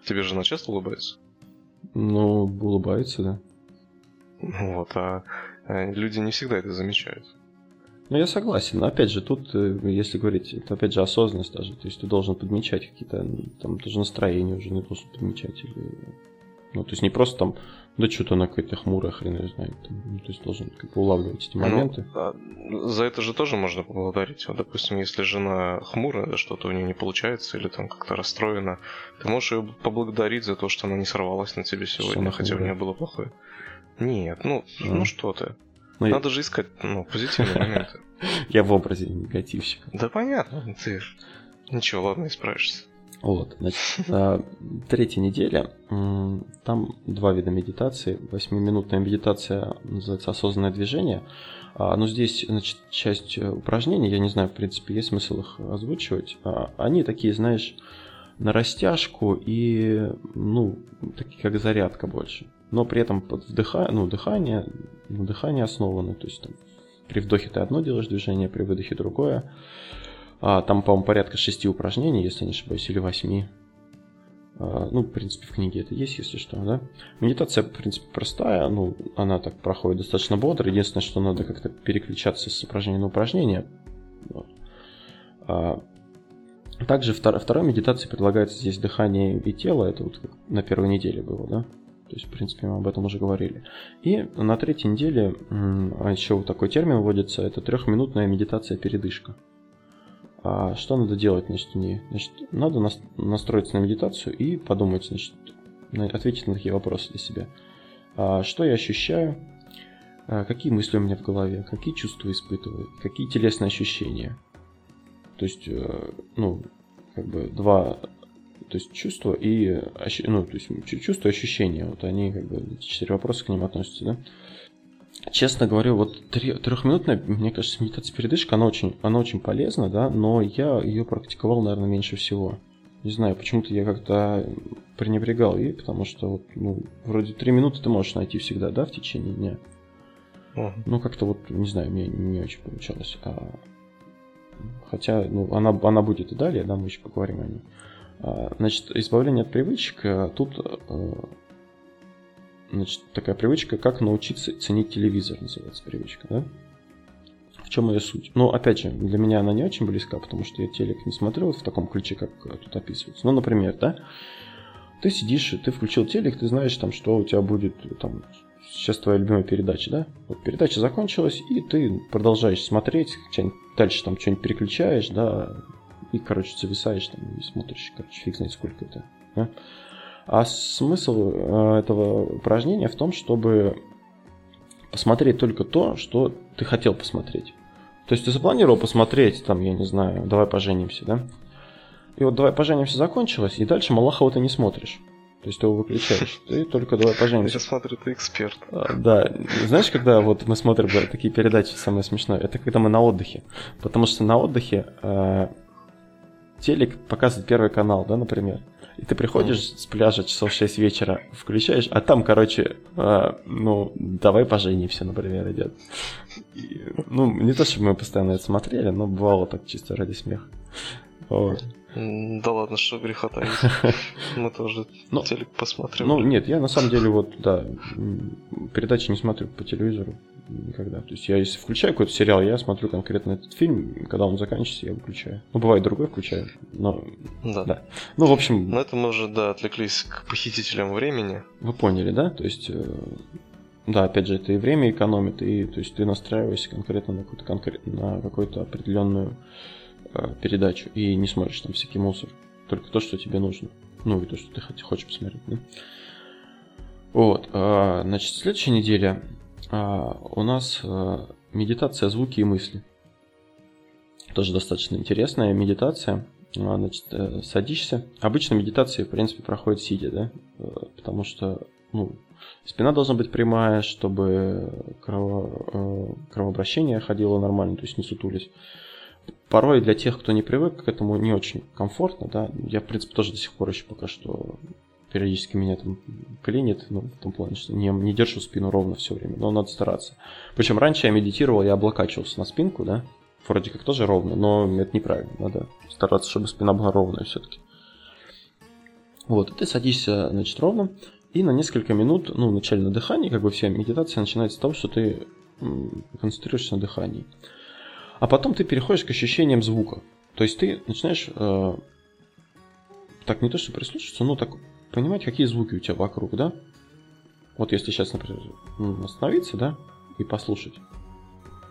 S2: Тебе жена часто улыбается?
S1: Ну, улыбается, да.
S2: Вот, а люди не всегда это замечают.
S1: Ну, я согласен. Но опять же, тут, э, если говорить, это опять же осознанность даже. То есть ты должен подмечать какие-то, там, даже настроение уже не должен подмечать. Или... Ну, то есть не просто там, да что-то она какая-то хмурая, хрен ее знает. Там, ну, то есть должен как бы улавливать эти ну, моменты. Ну,
S2: за это же тоже можно поблагодарить. Вот, допустим, если жена хмурая, что-то у нее не получается, или там как-то расстроена, ты можешь ее поблагодарить за то, что она не сорвалась на тебе сегодня, хотя у нее было плохое. Нет, ну, а. ну что ты. Ну, Надо я... же искать ну, позитивные моменты. <laughs>
S1: Я в образе негативщика.
S2: Да понятно, ты ничего, ладно, исправишься.
S1: Вот, значит, а, третья неделя, там два вида медитации. Восьмиминутная медитация называется осознанное движение. А, но здесь, значит, часть упражнений, я не знаю, в принципе, есть смысл их озвучивать. А, они такие, знаешь, на растяжку и, ну, такие как зарядка больше но при этом под вдыха... ну, дыхание, на дыхание основано, то есть там, при вдохе ты одно делаешь движение, при выдохе другое. А, там, по-моему, порядка шести упражнений, если не ошибаюсь, или восьми. А, ну, в принципе, в книге это есть, если что, да. Медитация, в принципе, простая, ну, она так проходит достаточно бодро. Единственное, что надо как-то переключаться с упражнения на упражнение. Вот. А, также втор- второй медитации предлагается здесь дыхание и тело, это вот на первой неделе было, да. То есть, в принципе, мы об этом уже говорили. И на третьей неделе а еще вот такой термин вводится, это трехминутная медитация-передышка. А что надо делать значит, не Значит, надо настроиться на медитацию и подумать, значит, ответить на такие вопросы для себя. А что я ощущаю? А какие мысли у меня в голове? Какие чувства испытываю? Какие телесные ощущения? То есть, э, ну, как бы два то есть чувство и ну, то есть чувство и ощущения, вот они как бы четыре вопроса к ним относятся, да. Честно говоря, вот трехминутная, мне кажется, медитация передышка, она очень, она очень полезна, да, но я ее практиковал, наверное, меньше всего. Не знаю, почему-то я как-то пренебрегал ей, потому что вот, ну, вроде три минуты ты можешь найти всегда, да, в течение дня. Uh-huh. Ну, как-то вот, не знаю, мне не очень получалось. А... Хотя, ну, она, она будет и далее, да, мы еще поговорим о ней. А, значит, избавление от привычек. А, тут а, значит, такая привычка, как научиться ценить телевизор, называется привычка, да? В чем ее суть? Ну, опять же, для меня она не очень близка, потому что я телек не смотрел в таком ключе, как тут описывается. Ну, например, да, ты сидишь, ты включил телек, ты знаешь, там, что у тебя будет, там, сейчас твоя любимая передача, да? Вот передача закончилась, и ты продолжаешь смотреть, дальше там что-нибудь переключаешь, да, и, короче, зависаешь там и смотришь, короче, фиг знает сколько это, да? А смысл э, этого упражнения в том, чтобы посмотреть только то, что ты хотел посмотреть. То есть ты запланировал посмотреть, там, я не знаю, давай поженимся, да? И вот давай поженимся закончилось, и дальше Малахова ты не смотришь. То есть ты его выключаешь. <laughs> Ты только давай поженимся.
S2: Я смотрю, ты эксперт.
S1: А, да. Знаешь, когда вот мы смотрим да, такие передачи, самое смешное, это когда мы на отдыхе. Потому что на отдыхе э, телек показывает первый канал, да, например. И ты приходишь с пляжа часов 6 вечера, включаешь, а там, короче, э, ну, давай поженимся, например, идет. И, ну, не то, чтобы мы постоянно это смотрели, но бывало так чисто ради смеха.
S2: Вот. Да ладно, что греха таить. <laughs> Мы тоже ну, телек посмотрим.
S1: Ну, нет, я на самом деле вот, да, передачи не смотрю по телевизору никогда. То есть я если включаю какой-то сериал, я смотрю конкретно этот фильм, когда он заканчивается, я выключаю. Ну, бывает другой включаю, но...
S2: Да. да.
S1: Ну, в общем...
S2: На это мы уже, да, отвлеклись к похитителям времени.
S1: Вы поняли, да? То есть... Э, да, опять же, это и время экономит, и то есть ты настраиваешься конкретно на какую-то, конкрет... на какую-то определенную передачу и не смотришь там всякий мусор. Только то, что тебе нужно. Ну и то, что ты хочешь посмотреть. Да? Вот. А, значит, следующая неделя а, у нас а, медитация, звуки и мысли. Тоже достаточно интересная медитация. Значит, э, садишься. Обычно медитация, в принципе, проходит сидя, да? Потому что, ну, спина должна быть прямая, чтобы крово, кровообращение ходило нормально, то есть не сутулись порой для тех, кто не привык к этому, не очень комфортно, да. Я, в принципе, тоже до сих пор еще пока что периодически меня там клинит, ну, в том плане, что не, не держу спину ровно все время, но надо стараться. Причем раньше я медитировал, я облокачивался на спинку, да, вроде как тоже ровно, но это неправильно, надо стараться, чтобы спина была ровная все-таки. Вот, ты садишься, значит, ровно, и на несколько минут, ну, вначале на дыхании, как бы вся медитация начинается с того, что ты концентрируешься на дыхании. А потом ты переходишь к ощущениям звука. То есть ты начинаешь э, так не то что прислушиваться, но так понимать, какие звуки у тебя вокруг, да? Вот если сейчас, например, остановиться, да, и послушать,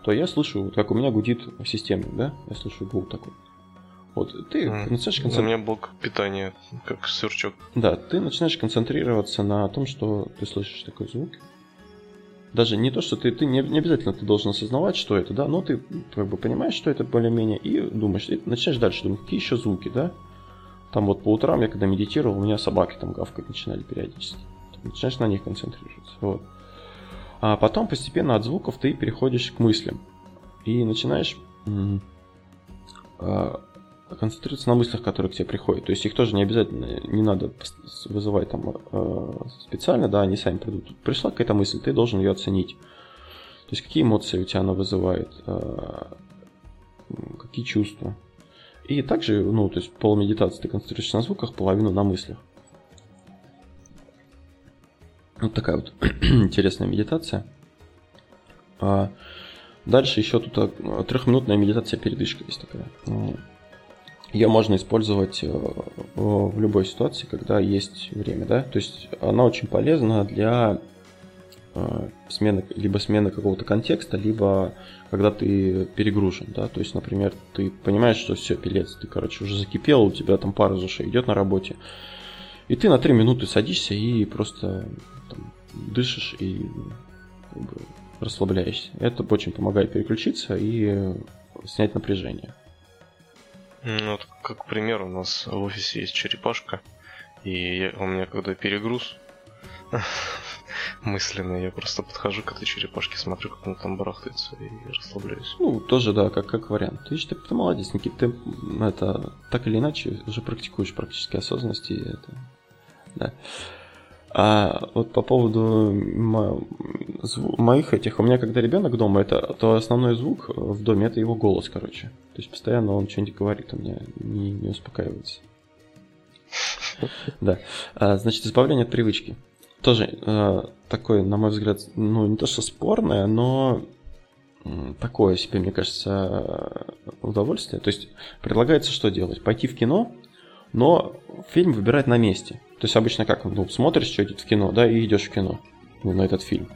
S1: то я слышу, как у меня гудит система, да? Я слышу гул такой. Вот ты mm. начинаешь
S2: концентрироваться. У меня блок питания, как сверчок.
S1: Да, ты начинаешь концентрироваться на том, что ты слышишь такой звук даже не то, что ты, ты не, не обязательно ты должен осознавать, что это, да, но ты как бы понимаешь, что это более-менее, и думаешь, и начинаешь дальше думать, какие еще звуки, да. Там вот по утрам я когда медитировал, у меня собаки там гавкать начинали периодически. Начинаешь на них концентрироваться. Вот. А потом постепенно от звуков ты переходишь к мыслям. И начинаешь концентрироваться на мыслях, которые к тебе приходят. То есть их тоже не обязательно, не надо вызывать там э, специально, да, они сами придут. Пришла какая-то мысль, ты должен ее оценить. То есть какие эмоции у тебя она вызывает, э, какие чувства. И также, ну, то есть полмедитации ты концентрируешься на звуках, половину на мыслях. Вот такая вот <clears throat> интересная медитация. А дальше еще тут э, трехминутная медитация передышка есть такая. Ее можно использовать э, в любой ситуации, когда есть время, да. То есть она очень полезна для э, смены, либо смены какого-то контекста, либо когда ты перегружен, да, то есть, например, ты понимаешь, что все, пилец, ты, короче, уже закипел, у тебя там пара за идет на работе, и ты на три минуты садишься и просто там, дышишь и как бы, расслабляешься. Это очень помогает переключиться и снять напряжение.
S2: Ну, вот, как пример, у нас в офисе есть черепашка, и я, у меня когда перегруз, <laughs> мысленно. Я просто подхожу к этой черепашке, смотрю, как он там барахтается и расслабляюсь.
S1: Ну, тоже, да, как, как вариант. Ты, ты, ты молодец, Никит, ты это так или иначе уже практикуешь практически осознанность, и это... Да. А вот по поводу моих этих, у меня когда ребенок дома, это то основной звук в доме это его голос, короче. То есть постоянно он что-нибудь говорит, у меня не, не успокаивается. Да. А, значит, избавление от привычки. Тоже э, такое, на мой взгляд, ну, не то что спорное, но такое себе, мне кажется, удовольствие. То есть предлагается что делать? Пойти в кино, но фильм выбирать на месте. То есть обычно как, ну, смотришь, что идет в кино, да, и идешь в кино ну, на этот фильм.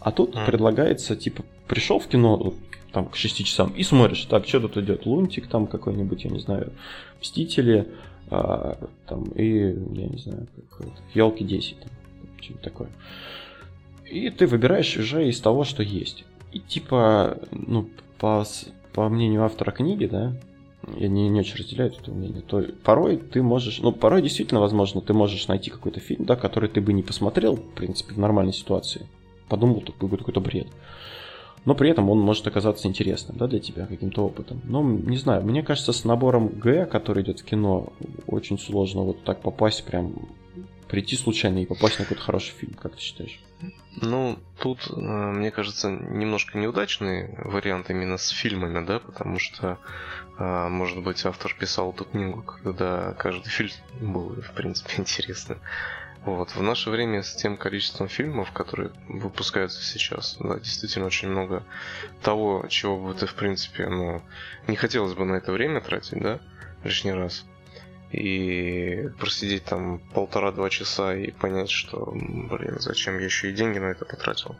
S1: А тут mm. предлагается, типа, пришел в кино там к 6 часам и смотришь, так, что тут идет, Лунтик там какой-нибудь, я не знаю, Мстители, а, там, и, я не знаю, елки 10, там, что-нибудь такое. И ты выбираешь уже из того, что есть. И типа, ну, по, по мнению автора книги, да, я не, не очень разделяю это мнение, то порой ты можешь, ну, порой действительно, возможно, ты можешь найти какой-то фильм, да, который ты бы не посмотрел, в принципе, в нормальной ситуации. Подумал, будет какой-то бред. Но при этом он может оказаться интересным, да, для тебя, каким-то опытом. Но, не знаю, мне кажется, с набором Г, который идет в кино, очень сложно вот так попасть прям прийти случайно и попасть на какой-то хороший фильм, как ты считаешь?
S2: Ну, тут, э, мне кажется, немножко неудачный вариант именно с фильмами, да, потому что, может быть, автор писал эту книгу, когда каждый <laughs> фильм был, в принципе, <laughs> интересным. Вот. В наше время с тем количеством фильмов, которые выпускаются сейчас, да, действительно очень много того, чего бы ты, в принципе, ну, не хотелось бы на это время тратить, да, лишний раз и просидеть там полтора-два часа и понять, что, блин, зачем я еще и деньги на это потратил.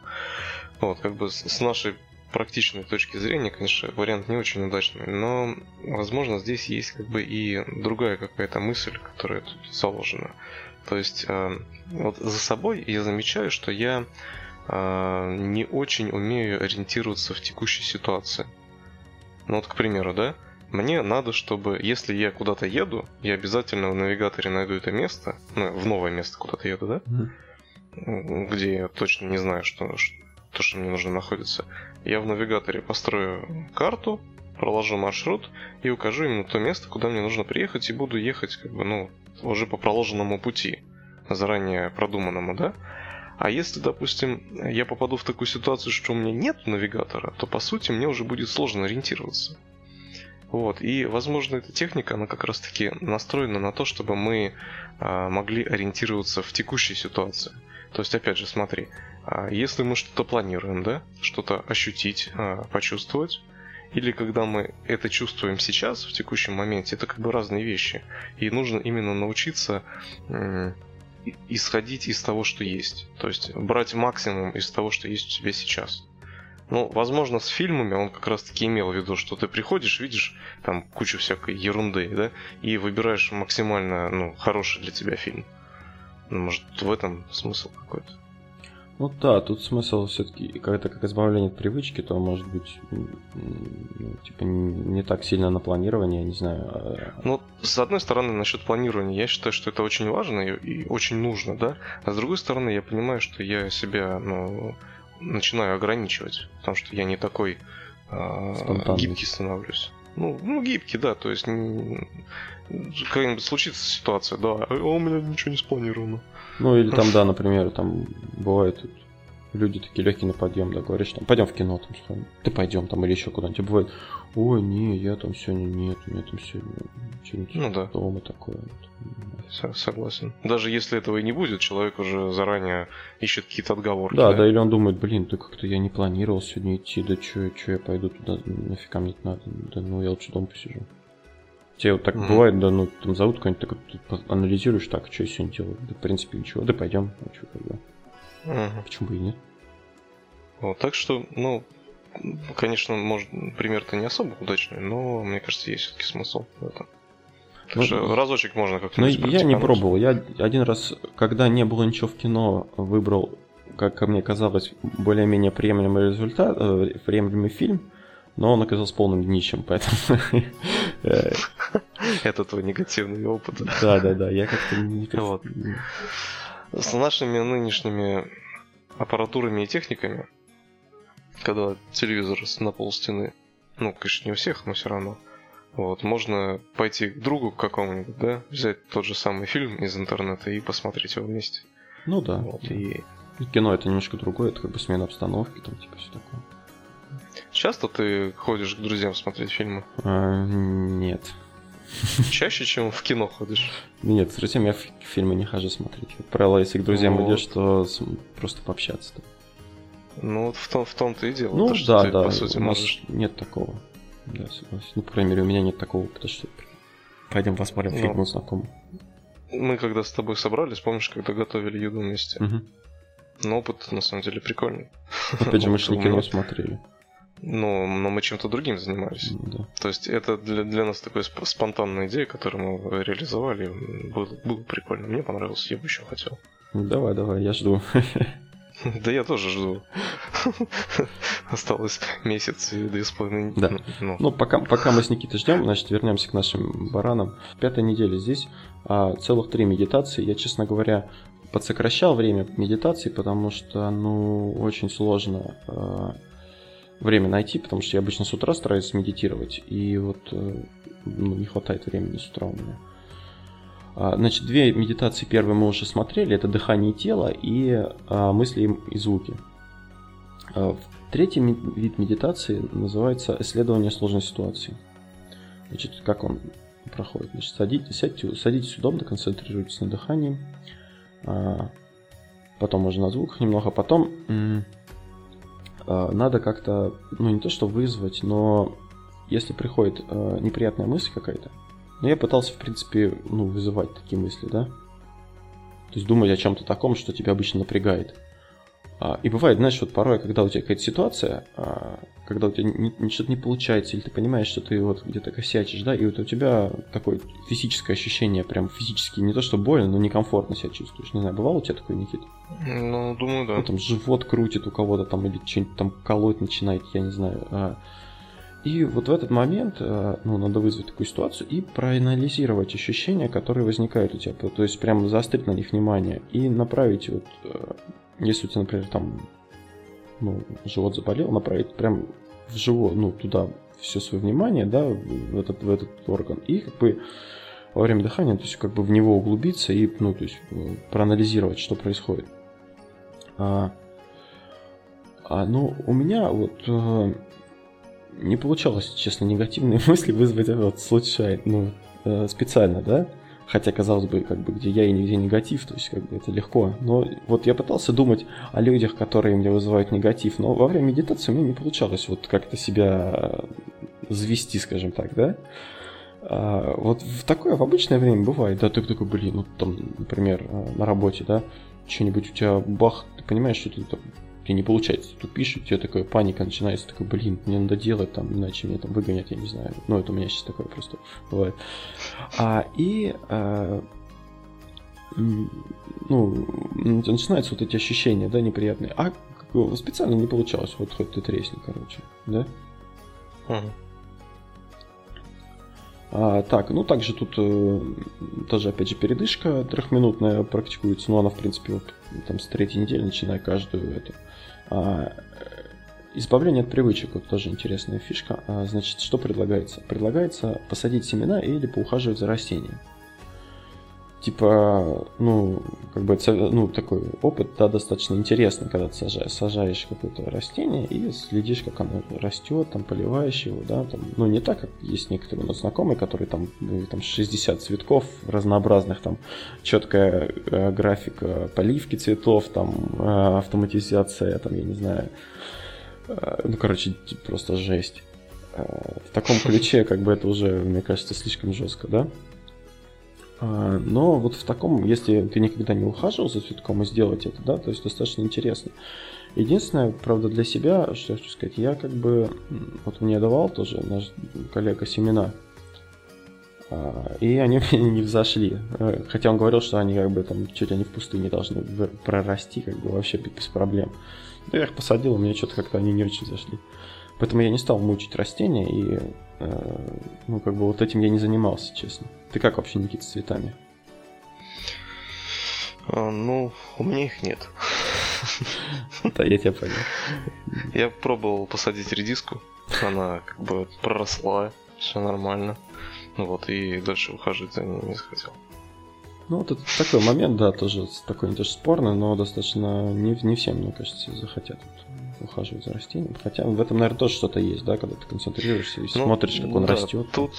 S2: Вот, как бы с нашей практичной точки зрения, конечно, вариант не очень удачный, но, возможно, здесь есть как бы и другая какая-то мысль, которая тут заложена. То есть, э, вот за собой я замечаю, что я э, не очень умею ориентироваться в текущей ситуации. Ну вот, к примеру, да, мне надо, чтобы, если я куда-то еду, я обязательно в навигаторе найду это место, ну, в новое место куда-то еду, да? Mm-hmm. Где я точно не знаю, что, что, то, что мне нужно находиться. Я в навигаторе построю карту, проложу маршрут и укажу именно то место, куда мне нужно приехать, и буду ехать, как бы, ну, уже по проложенному пути, заранее продуманному, да? А если, допустим, я попаду в такую ситуацию, что у меня нет навигатора, то по сути мне уже будет сложно ориентироваться. Вот. И, возможно, эта техника, она как раз-таки настроена на то, чтобы мы а, могли ориентироваться в текущей ситуации. То есть, опять же, смотри, если мы что-то планируем, да, что-то ощутить, а, почувствовать, или когда мы это чувствуем сейчас, в текущем моменте, это как бы разные вещи. И нужно именно научиться исходить из того, что есть. То есть брать максимум из того, что есть у тебя сейчас. Ну, возможно, с фильмами он как раз-таки имел в виду, что ты приходишь, видишь там кучу всякой ерунды, да, и выбираешь максимально, ну, хороший для тебя фильм. Ну, может, в этом смысл какой-то.
S1: Ну да, тут смысл все-таки, когда это как избавление от привычки, то может быть, ну, типа, не так сильно на планирование, я не знаю. А
S2: ну, с одной стороны, насчет планирования, я считаю, что это очень важно и, и очень нужно, да. А с другой стороны, я понимаю, что я себя, ну, начинаю ограничивать, потому что я не такой э, гибкий становлюсь. Ну, ну, гибкий, да, то есть какая-нибудь случится ситуация, да, а у меня ничего не спланировано.
S1: Ну, или там, да, например, там бывает люди такие легкие на подъем, да, говоришь, там, пойдем в кино, там, что ты пойдем, там, или еще куда-нибудь. И бывает, ой, не, я там сегодня нет, у меня там сегодня что-нибудь ну, да. дома такое.
S2: Согласен. Даже если этого и не будет, человек уже заранее ищет какие-то отговорки.
S1: Да, да, да, или он думает, блин, да как-то я не планировал сегодня идти, да что я пойду туда, нафига мне это надо, да ну я лучше дома посижу. Тебе вот так mm-hmm. бывает, да, ну, там зовут кого-нибудь, так анализируешь, так, что я сегодня делаю, да, в принципе, ничего, да пойдем, а что, когда. Mm-hmm. Почему бы и нет?
S2: Вот, так что, ну, конечно, может, пример-то не особо удачный, но мне кажется, есть все-таки смысл в этом. Так ну, что разочек можно как-то.
S1: Ну, я не пробовал. Я один раз, когда не было ничего в кино, выбрал, как мне казалось, более-менее приемлемый результат, э, приемлемый фильм, но он оказался полным днищем, поэтому... <laughs>
S2: Это твой негативный опыт.
S1: Да, да, да, я как-то не... <laughs>
S2: С нашими нынешними аппаратурами и техниками, когда телевизор на пол стены, ну, конечно, не у всех, но все равно, вот, можно пойти к другу какому-нибудь, да, взять тот же самый фильм из интернета и посмотреть его вместе.
S1: Ну да.
S2: Вот, и
S1: Кино это немножко другое, это как бы смена обстановки, там типа все такое.
S2: Часто ты ходишь к друзьям смотреть фильмы?
S1: А, нет.
S2: Чаще, чем в кино ходишь?
S1: Нет, с друзьями я фи- фильмы не хожу смотреть. Как правило, если к друзьям
S2: Вот.
S1: идешь, то просто пообщаться.
S2: Ну, вот в, том, в том-то и дело.
S1: Ну
S2: то,
S1: да,
S2: ты,
S1: да,
S2: по сути, можешь...
S1: нет такого. Да, согласен. Ну, по крайней мере, у меня нет такого, потому что пойдем посмотрим
S2: Ну.
S1: фильм у знакомых.
S2: Мы когда с тобой собрались, помнишь, когда готовили еду вместе?
S1: Мгм.
S2: Ну, опыт, на самом деле, прикольный.
S1: Опять же, мы же не <laughs> кино смотрели.
S2: Но, но мы чем-то другим занимались.
S1: Ну, Да.
S2: То есть это для, для нас такая сп- спонтанная идея, которую мы реализовали. Было, было прикольно. Мне понравилось, я бы еще хотел.
S1: Ну, давай, давай, я жду. <laughs>
S2: Да я тоже жду. <laughs> Осталось месяц и две с половиной.
S1: Да.
S2: Ну,
S1: Ну, пока, пока мы с Никитой ждем, значит, вернемся к нашим баранам. Пятая неделя здесь а, целых три медитации. Я, честно говоря, подсокращал время медитации, потому что, ну, очень сложно а, время найти, потому что я обычно с утра стараюсь медитировать, и вот э, ну, не хватает времени с утра у меня. А, Значит, две медитации первые мы уже смотрели, это дыхание тела и а, мысли и звуки. А, Третий вид медитации называется исследование сложной ситуации. Значит, как он проходит? Значит, садитесь, сядьте, садитесь удобно, концентрируйтесь на дыхании. Потом можно на звуках немного. Потом надо как-то, ну не то что вызвать, но если приходит а, неприятная мысль какая-то, ну я пытался, в принципе, ну, вызывать такие мысли, да? То есть думать о чем-то таком, что тебя обычно напрягает. А, И бывает, знаешь, вот порой, когда у тебя какая-то ситуация, а, когда у тебя что-то не получается, или ты понимаешь, что ты вот где-то косячишь, да, и вот у тебя такое физическое ощущение, прям физически, не то что больно, но некомфортно себя чувствуешь. Не знаю, бывало у тебя такое, Никит?
S2: ну, думаю, да.
S1: Ну, там живот крутит у кого-то там, или что-нибудь там колоть начинает, я не знаю. а. И вот в этот момент, ну, надо вызвать такую ситуацию и проанализировать ощущения, которые возникают у тебя. То есть прям заострить на них внимание и направить вот, если у тебя, например, там, ну, живот заболел, направить прям в живот, ну, туда все свое внимание, да, в этот, в этот орган. И как бы во время дыхания, то есть как бы в него углубиться и, ну, то есть э, проанализировать, что происходит. А, а, ну, у меня вот э, не получалось, честно, негативные <laughs> мысли вызвать вот случайно, ну, э, специально, да? Хотя, казалось бы, как бы, где я и нигде негатив, то есть, как бы, это легко. Но вот я пытался думать о людях, которые мне вызывают негатив, но во время медитации у меня не получалось вот как-то себя э, завести, скажем так, да? А, вот в такое, в обычное время бывает, да, ты такой, блин, ну, там, например, э, на работе, да, что-нибудь у тебя бах, ты понимаешь, что ты там тебе не получается, тупишь, и у тебя такая паника начинается, такой, блин, мне надо делать, там, иначе меня там выгонят, я не знаю. Ну, это у меня сейчас такое просто бывает. А, и, а, ну, начинаются вот эти ощущения, да, неприятные. А специально не получалось, вот хоть ты тресни, короче, да?
S2: Мгм.
S1: А, так, ну также тут э, тоже, опять же, передышка трехминутная практикуется, но она, в принципе, вот, там с третьей недели, начиная каждую эту. А, э, избавление от привычек, вот тоже интересная фишка. А, значит, что предлагается? Предлагается посадить семена или поухаживать за растением. Типа, ну, как бы, ну, такой опыт, да, достаточно интересный, когда ты сажаешь, сажаешь какое-то растение и следишь, как оно растет, там, поливаешь его, да, там, ну, не так, как есть некоторые у нас знакомые, которые там, там 60 цветков разнообразных, там, четкая э, графика поливки цветов, там, э, автоматизация, там, я не знаю, э, ну, короче, просто жесть. Э, в таком <laughs> ключе, как бы, это уже, мне кажется, слишком жестко, да? А, Но вот в таком, если ты никогда не ухаживал за цветком и сделать это, да, то есть достаточно интересно. Единственное, правда, для себя, что я хочу сказать, я как бы, вот мне давал тоже наш коллега семена, а, и они <laughs> мне не взошли. Э, Хотя он говорил, что они как бы там чуть они в пустыне должны прорасти, как бы вообще без проблем. Но я их посадил, у меня что-то как-то они не очень зашли. Поэтому я не стал мучить растения и, ну, как бы вот этим я не занимался, честно. Ты как вообще, Никита, с цветами?
S2: А, ну, у меня их нет.
S1: Да, я тебя понял.
S2: Я пробовал посадить редиску, она как бы проросла, все нормально. Вот, и дальше ухаживать за ней не захотел.
S1: Ну, вот это такой момент, да, тоже такой не то что спорный, но достаточно не, не всем, мне кажется, захотят ухаживать за растением. Хотя в этом, наверное, тоже что-то есть, да, когда ты концентрируешься и ну, смотришь, как он да, растет.
S2: Тут,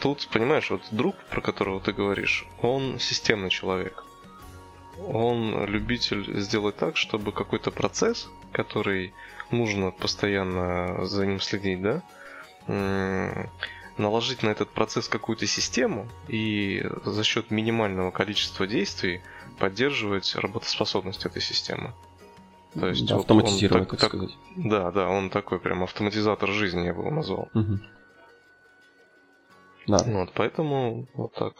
S2: тут, понимаешь, вот друг, про которого ты говоришь, он системный человек. Он любитель сделать так, чтобы какой-то процесс, который нужно постоянно за ним следить, да, наложить на этот процесс какую-то систему и за счет минимального количества действий поддерживать работоспособность этой системы.
S1: То есть да, вот автоматизировать, так, так сказать.
S2: Да, да, он такой прям автоматизатор жизни, я бы его назвал. Угу. Да. Вот, поэтому вот так.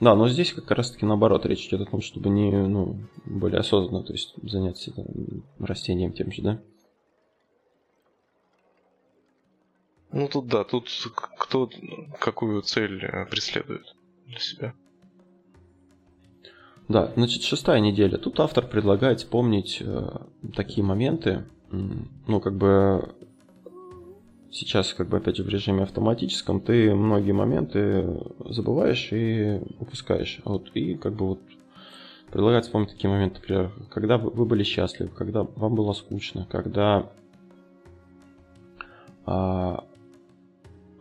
S1: Да, но здесь как раз таки наоборот речь идет о том, чтобы не, ну, более осознанно, то есть заняться там, растением тем же, да?
S2: Ну тут да, тут кто какую цель э, преследует для себя.
S1: Да, значит, шестая неделя. Тут автор предлагает вспомнить э, такие моменты, ну, как бы сейчас, как бы, опять же, в режиме автоматическом, ты многие моменты забываешь и упускаешь. Вот, и как бы вот предлагает вспомнить такие моменты, например, когда вы были счастливы, когда вам было скучно, когда а,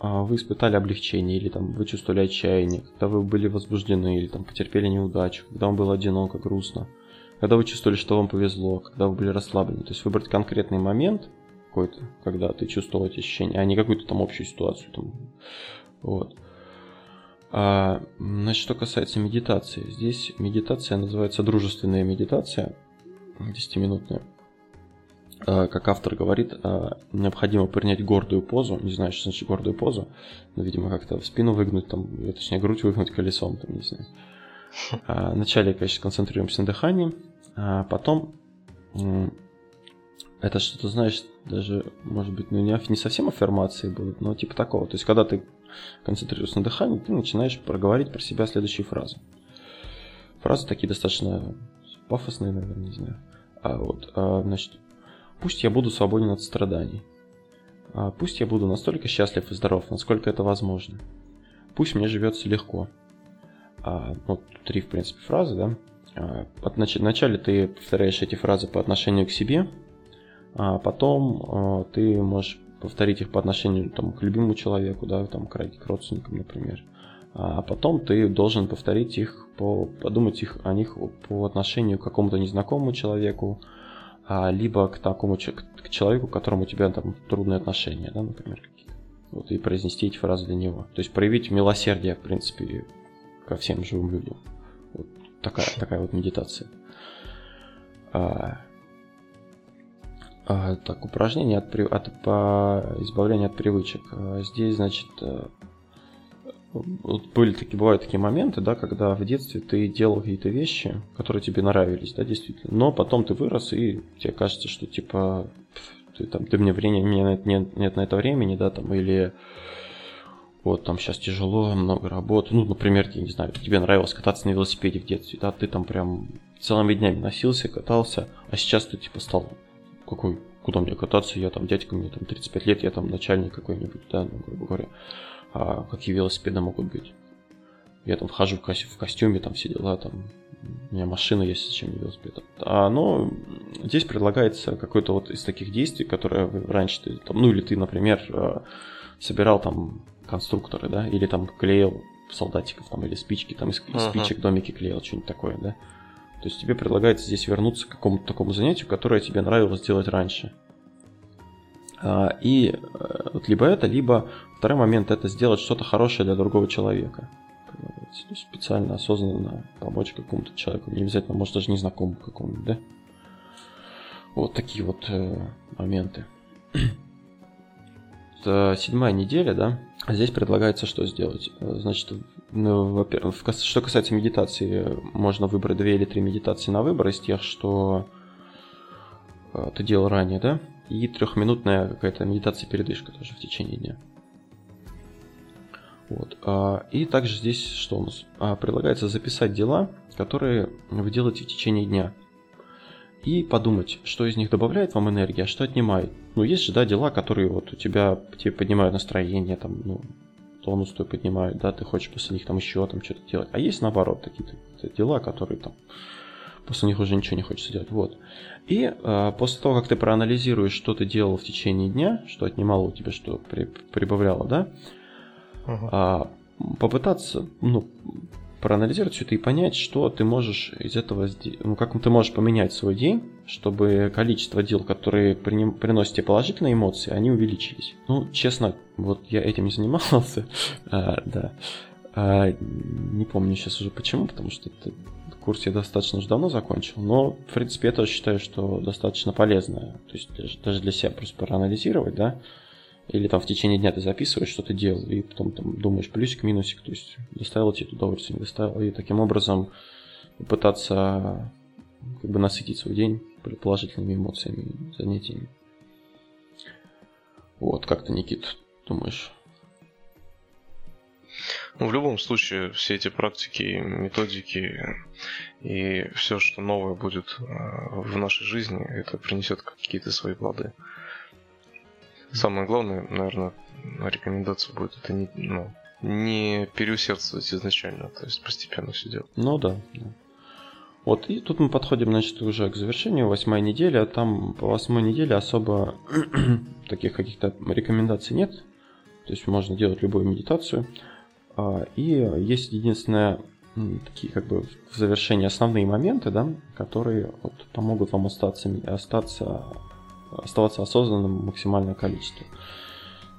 S1: вы испытали облегчение, или там вы чувствовали отчаяние, когда вы были возбуждены, или там потерпели неудачу, когда вам было одиноко, грустно, когда вы чувствовали, что вам повезло, когда вы были расслаблены. То есть выбрать конкретный момент какой-то, когда ты чувствовал эти ощущения, а не какую-то там общую ситуацию. Там. Вот. А, значит, что касается медитации. Здесь медитация называется дружественная медитация, 10-минутная. Э, как автор говорит, э, необходимо принять гордую позу. Не знаю, что значит гордую позу. Но, видимо, как-то в спину выгнуть, там, точнее, грудь выгнуть колесом, там, не знаю. <laughs> Вначале, конечно, концентрируемся на дыхании, а потом это что-то, знаешь, даже, может быть, ну не, не совсем аффирмации будут, но типа такого. То есть, когда ты концентрируешься на дыхании, ты начинаешь проговорить про себя следующие фразы. Фразы такие достаточно пафосные, наверное, не знаю. А вот, а, значит, Пусть я буду свободен от страданий. А пусть я буду настолько счастлив и здоров, насколько это возможно. Пусть мне живется легко. А, ну, три, в принципе, фразы, да. А, вначале ты повторяешь эти фразы по отношению к себе, а потом ты можешь повторить их по отношению там, к любимому человеку, да, там, к, родственникам, например. А потом ты должен повторить их, по, подумать их, о них по отношению к какому-то незнакомому человеку, либо к такому к человеку, к которому у тебя там трудные отношения, да, например, какие-то. Вот, и произнести эти фразы для него. То есть проявить милосердие, в принципе, ко всем живым людям. Вот такая, такая вот медитация. А, а, так, упражнение от, от, по избавлению от привычек. А, здесь, значит, э, вот были такие, бывают такие моменты, да, когда в детстве ты делал какие-то вещи, которые тебе нравились, да, действительно. Но потом ты вырос, и тебе кажется, что типа ты там, ты мне времени, мне нет, нет на это времени, да, там, или вот там сейчас тяжело, много работы. Ну, например, я не знаю, тебе нравилось кататься на велосипеде в детстве, да, ты там прям целыми днями носился, катался, а сейчас ты типа стал какой, куда мне кататься, я там дядька, мне там 35 лет, я там начальник какой-нибудь, да, ну, грубо говоря а какие велосипеды могут быть. Я там вхожу в, ко- в костюме, там все дела, там у меня машина есть, зачем мне велосипед. А, но здесь предлагается какое-то вот из таких действий, которые раньше ты, там, ну или ты, например, а, собирал там конструкторы, да, или там клеил солдатиков, там, или спички, там из uh-huh. спичек домики клеил, что-нибудь такое, да. То есть тебе предлагается здесь вернуться к какому-то такому занятию, которое тебе нравилось делать раньше. А, и э, вот либо это, либо второй момент это сделать что-то хорошее для другого человека. Есть специально, осознанно помочь какому-то человеку. Не обязательно, может, даже незнакомому какому-нибудь, да? Вот такие вот э, моменты. <clears throat> Это седьмая неделя, да? Здесь предлагается что сделать? Значит, ну, во-первых, что касается медитации, можно выбрать две или три медитации на выбор из тех, что э, ты делал ранее, да? и трехминутная какая-то медитация-передышка тоже в течение дня. Вот. А, и также здесь что у нас? А, предлагается записать дела, которые вы делаете в течение дня. и подумать, что из них добавляет вам энергии, а что отнимает. Ну, есть же, да, дела, которые вот у тебя тебе поднимают настроение, там, ну, тонус твой поднимают, да, ты хочешь после них там еще там что-то делать. А есть наоборот такие дела, которые там после них уже ничего не хочется делать. Вот. И э, после того, как ты проанализируешь, что ты делал в течение дня, что отнимало у тебя, что при, прибавляло, да, э, попытаться, ну, проанализировать все это и понять, что ты можешь из этого сделать, ну, как ты можешь поменять свой день, чтобы количество дел, которые приним, приносят тебе положительные эмоции, они увеличились. Ну, честно, вот я этим не занимался, <laughs> а, да. А, не помню сейчас уже почему, потому что это курс я достаточно уже давно закончил, но, в принципе, я тоже считаю, что достаточно полезно. То есть даже для себя просто проанализировать, да, или там в течение дня ты записываешь, что ты делал, и потом там думаешь плюсик, минусик, то есть доставил тебе это удовольствие, не доставил, и таким образом пытаться как бы насытить свой день положительными эмоциями, занятиями. Вот, как ты, Никит, думаешь?
S2: Ну, в любом случае, все эти практики, методики и все, что новое будет э, в нашей жизни, это принесет какие-то свои плоды. Самое главное, наверное, рекомендация будет это не, ну, не переусердствовать изначально, то есть постепенно все делать.
S1: Ну да. Вот, и тут мы подходим, значит, уже к завершению, восьмая неделя. Там по восьмой неделе особо <clears throat> таких каких-то рекомендаций нет. То есть можно делать любую медитацию. А, и есть единственное, такие как бы в завершении основные моменты, да, которые вот, помогут вам остаться, остаться оставаться осознанным максимальное количество.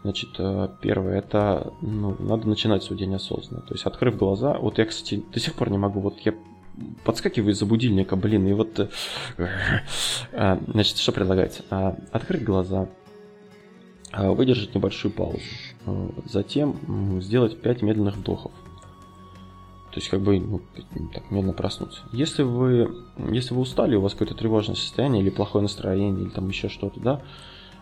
S1: Значит, э, первое, это ну, надо начинать свой день осознанно. То есть, открыв глаза, вот я, кстати, до сих пор не могу, вот я подскакиваю из-за будильника, блин, и вот, э, э, значит, что предлагается? А, открыть глаза, а, выдержать небольшую паузу, затем сделать 5 медленных вдохов. То есть, как бы, ну, так, медленно проснуться. Если вы, если вы устали, у вас какое-то тревожное состояние, или плохое настроение, или там еще что-то, да,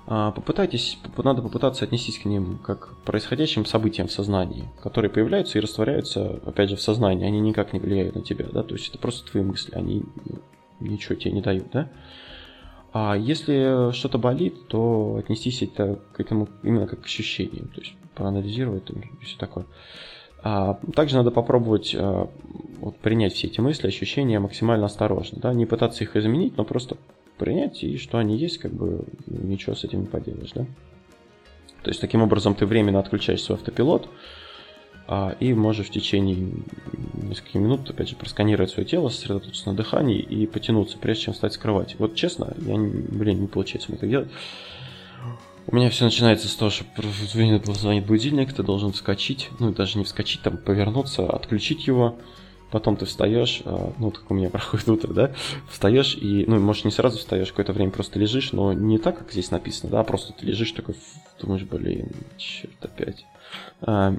S1: а, попытайтесь, надо попытаться отнестись к ним как к происходящим событиям в сознании, которые появляются и растворяются, опять же, в сознании, они никак не влияют на тебя, да, то есть это просто твои мысли, они ничего тебе не дают, да. А если что-то болит, то отнестись это к этому именно как к ощущениям, то есть проанализировать и все такое. А, также надо попробовать а, вот, принять все эти мысли, ощущения максимально осторожно. Да? Не пытаться их изменить, но просто принять, и что они есть, как бы ничего с этим не поделаешь. Да? То есть таким образом ты временно отключаешь свой автопилот, а, и можешь в течение нескольких минут, опять же, просканировать свое тело, сосредоточиться на дыхании и потянуться, прежде чем встать с кровати. Вот честно, я, блин, не получается мне так делать. У меня все начинается с того, что звонит, будильник, ты должен вскочить, ну даже не вскочить, там повернуться, отключить его, потом ты встаешь, а, ну, как у меня <laughs> проходит утро, да, встаешь и, ну, может, не сразу встаешь, какое-то время просто лежишь, но не так, как здесь написано, да, а просто ты лежишь такой, думаешь, блин, черт опять. А,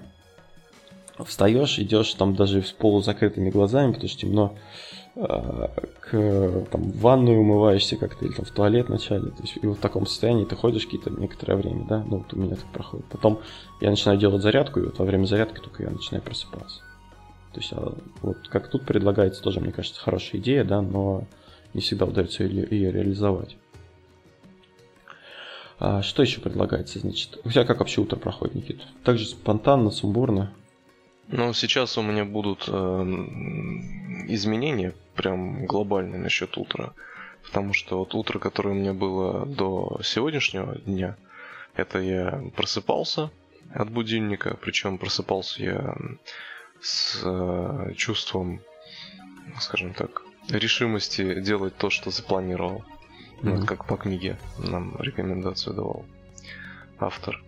S1: встаешь, идешь там даже с полузакрытыми глазами, потому что темно, к там, в ванную умываешься как-то или там, в туалет вначале. То есть, и вот в таком состоянии ты ходишь какие-то некоторое время, да, ну вот у меня так проходит. Потом я начинаю делать зарядку, и вот во время зарядки только я начинаю просыпаться. То есть а, вот как тут предлагается тоже, мне кажется, хорошая идея, да, но не всегда удается ее, ее реализовать. А что еще предлагается, значит? У тебя как вообще утро проходит, Никита? Также спонтанно, сумбурно?
S2: Ну, сейчас у меня будут э, изменения прям глобальные насчет утра. Потому что вот утро, которое у меня было до сегодняшнего дня, это я просыпался от будильника, причем просыпался я с э, чувством, скажем так, решимости делать то, что запланировал. Mm-hmm. Вот как по книге нам рекомендацию давал автор.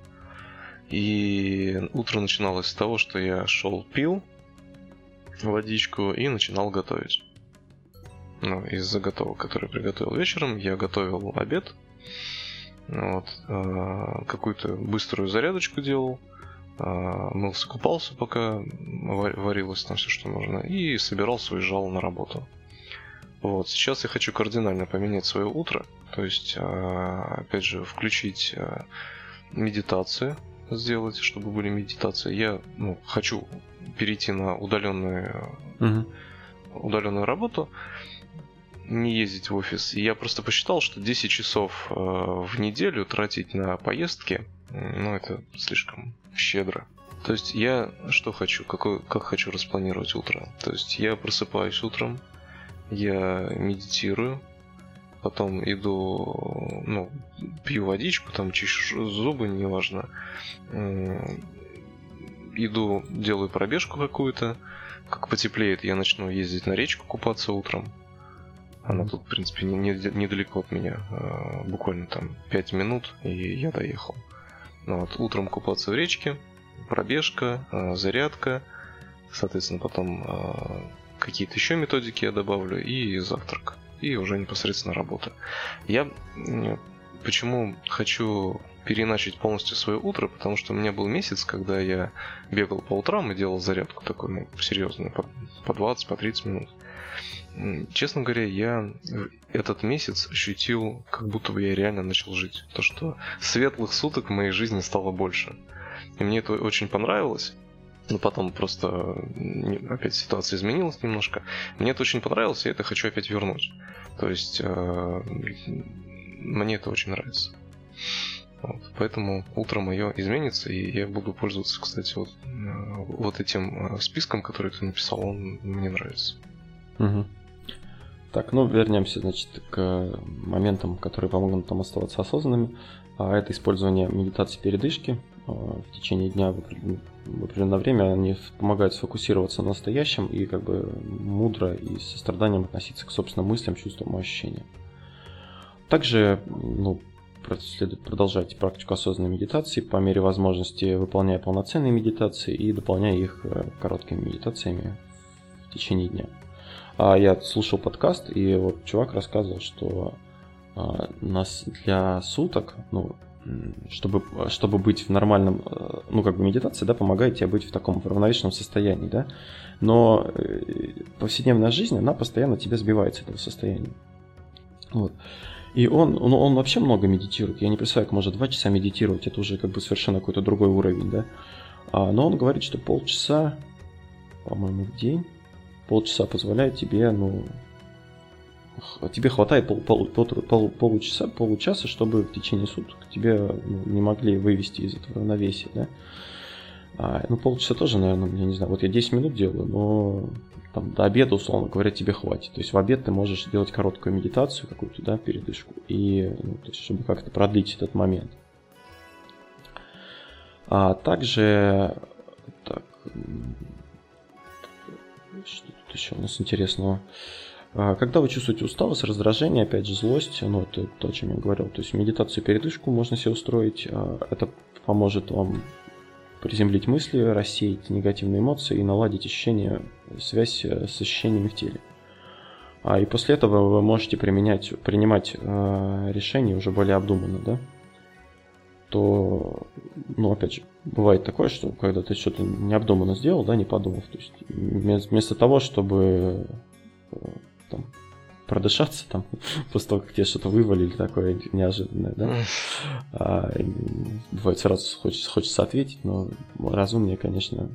S2: И утро начиналось с того, что я шел пил водичку и начинал готовить. Ну, из заготовок, которые приготовил вечером, я готовил обед. Вот, э, какую-то быструю зарядочку делал. Э, мылся, купался, пока варилось там все, что нужно. И собирался, уезжал на работу. Вот, сейчас я хочу кардинально поменять свое утро. То есть, э, опять же, включить э, медитацию сделать, чтобы были медитации. Я ну, хочу перейти на удаленную, угу. удаленную работу. не ездить в офис. И я просто посчитал, что 10 часов э, в неделю тратить на поездки, ну, это слишком щедро. То есть я что хочу, какой, как хочу распланировать утро. То есть я просыпаюсь утром, я медитирую, потом иду, ну, пью водичку, там чищу зубы, неважно. Иду, делаю пробежку какую-то. Как потеплеет, я начну ездить на речку купаться утром. Она тут, в принципе, не, не, недалеко от меня. А, буквально там 5 минут, и я доехал. Ну, вот, утром купаться в речке, пробежка, а, зарядка. Соответственно, потом а, какие-то еще методики я добавлю и завтрак. И уже непосредственно работа. Я почему хочу переначить полностью свое утро, потому что у меня был месяц, когда я бегал по утрам и делал зарядку такую, ну, серьезную, по, по 20, по 30 минут. Честно говоря, я этот месяц ощутил, как будто бы я реально начал жить. То, что светлых суток в моей жизни стало больше. И мне это очень понравилось. Но потом просто опять ситуация изменилась немножко. Мне это очень понравилось, и это хочу опять вернуть. То есть э, мне это очень нравится. Вот, поэтому утро мое изменится, и я буду пользоваться, кстати, вот, э, вот этим э, списком, который ты написал, он мне нравится.
S1: Угу. Так, ну вернемся, значит, к моментам, которые помогут нам оставаться осознанными. А это использование медитации передышки в течение дня в определенное время. Они помогают сфокусироваться на настоящем и как бы мудро и с состраданием относиться к собственным мыслям, чувствам и ощущениям. Также ну, следует продолжать практику осознанной медитации по мере возможности, выполняя полноценные медитации и дополняя их э, короткими медитациями в течение дня. А я слушал подкаст, и вот чувак рассказывал, что а, нас для суток, ну, чтобы, чтобы быть в нормальном, э, ну, как бы медитация, да, помогает тебе быть в таком равновешенном состоянии, да, но э, повседневная жизнь, она постоянно тебя сбивает с этого состояния. Вот. И он, он, он вообще много медитирует. Я не представляю, как может два часа медитировать. Это уже как бы совершенно какой-то другой уровень, да. А, но он говорит, что полчаса, по-моему, в день полчаса позволяет тебе, ну, тебе хватает пол, пол, пол, пол, получаса, получаса, чтобы в течение суток тебе ну, не могли вывести из этого равновесия, да. А, ну, полчаса тоже, наверное, я не знаю, вот я 10 минут делаю, но там до обеда, условно говоря, тебе хватит. То есть в обед ты можешь делать короткую медитацию какую-то, да, передышку, и, ну, то есть, чтобы как-то продлить этот момент. А также, так, что тут еще у нас интересного? Когда вы чувствуете усталость, раздражение, опять же, злость, ну, это то, о чем я говорил, то есть медитацию передышку можно себе устроить, а, это поможет вам приземлить мысли, рассеять негативные эмоции и наладить ощущение, связь э, с ощущениями в теле. А и после этого вы можете применять, принимать э, решения уже более обдуманно, да? то, ну, опять же, бывает такое, что когда ты что-то необдуманно сделал, да, не подумав, то есть вместо того, чтобы э, там, продышаться там <laughs> после того, как тебе что-то вывалили такое неожиданное, да, а, бывает сразу хочется, хочется ответить, но разумнее, конечно,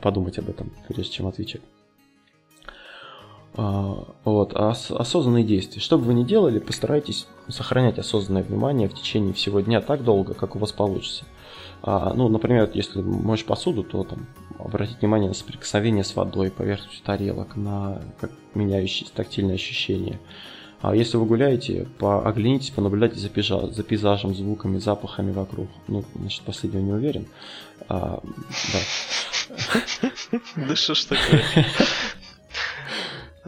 S1: подумать об этом, прежде чем отвечать. А, вот, а осознанные действия. Что бы вы ни делали, постарайтесь сохранять осознанное внимание в течение всего дня так долго, как у вас получится. А, ну, например, если моешь посуду, то там обратить внимание на соприкосновение с водой, поверхностью тарелок, на как меняющиеся тактильные ощущения. А если вы гуляете, по, оглянитесь, понаблюдайте за, пейзаж, за пейзажем, звуками, запахами вокруг. Ну, значит, последнего не уверен. А,
S2: да. Да что ж такое?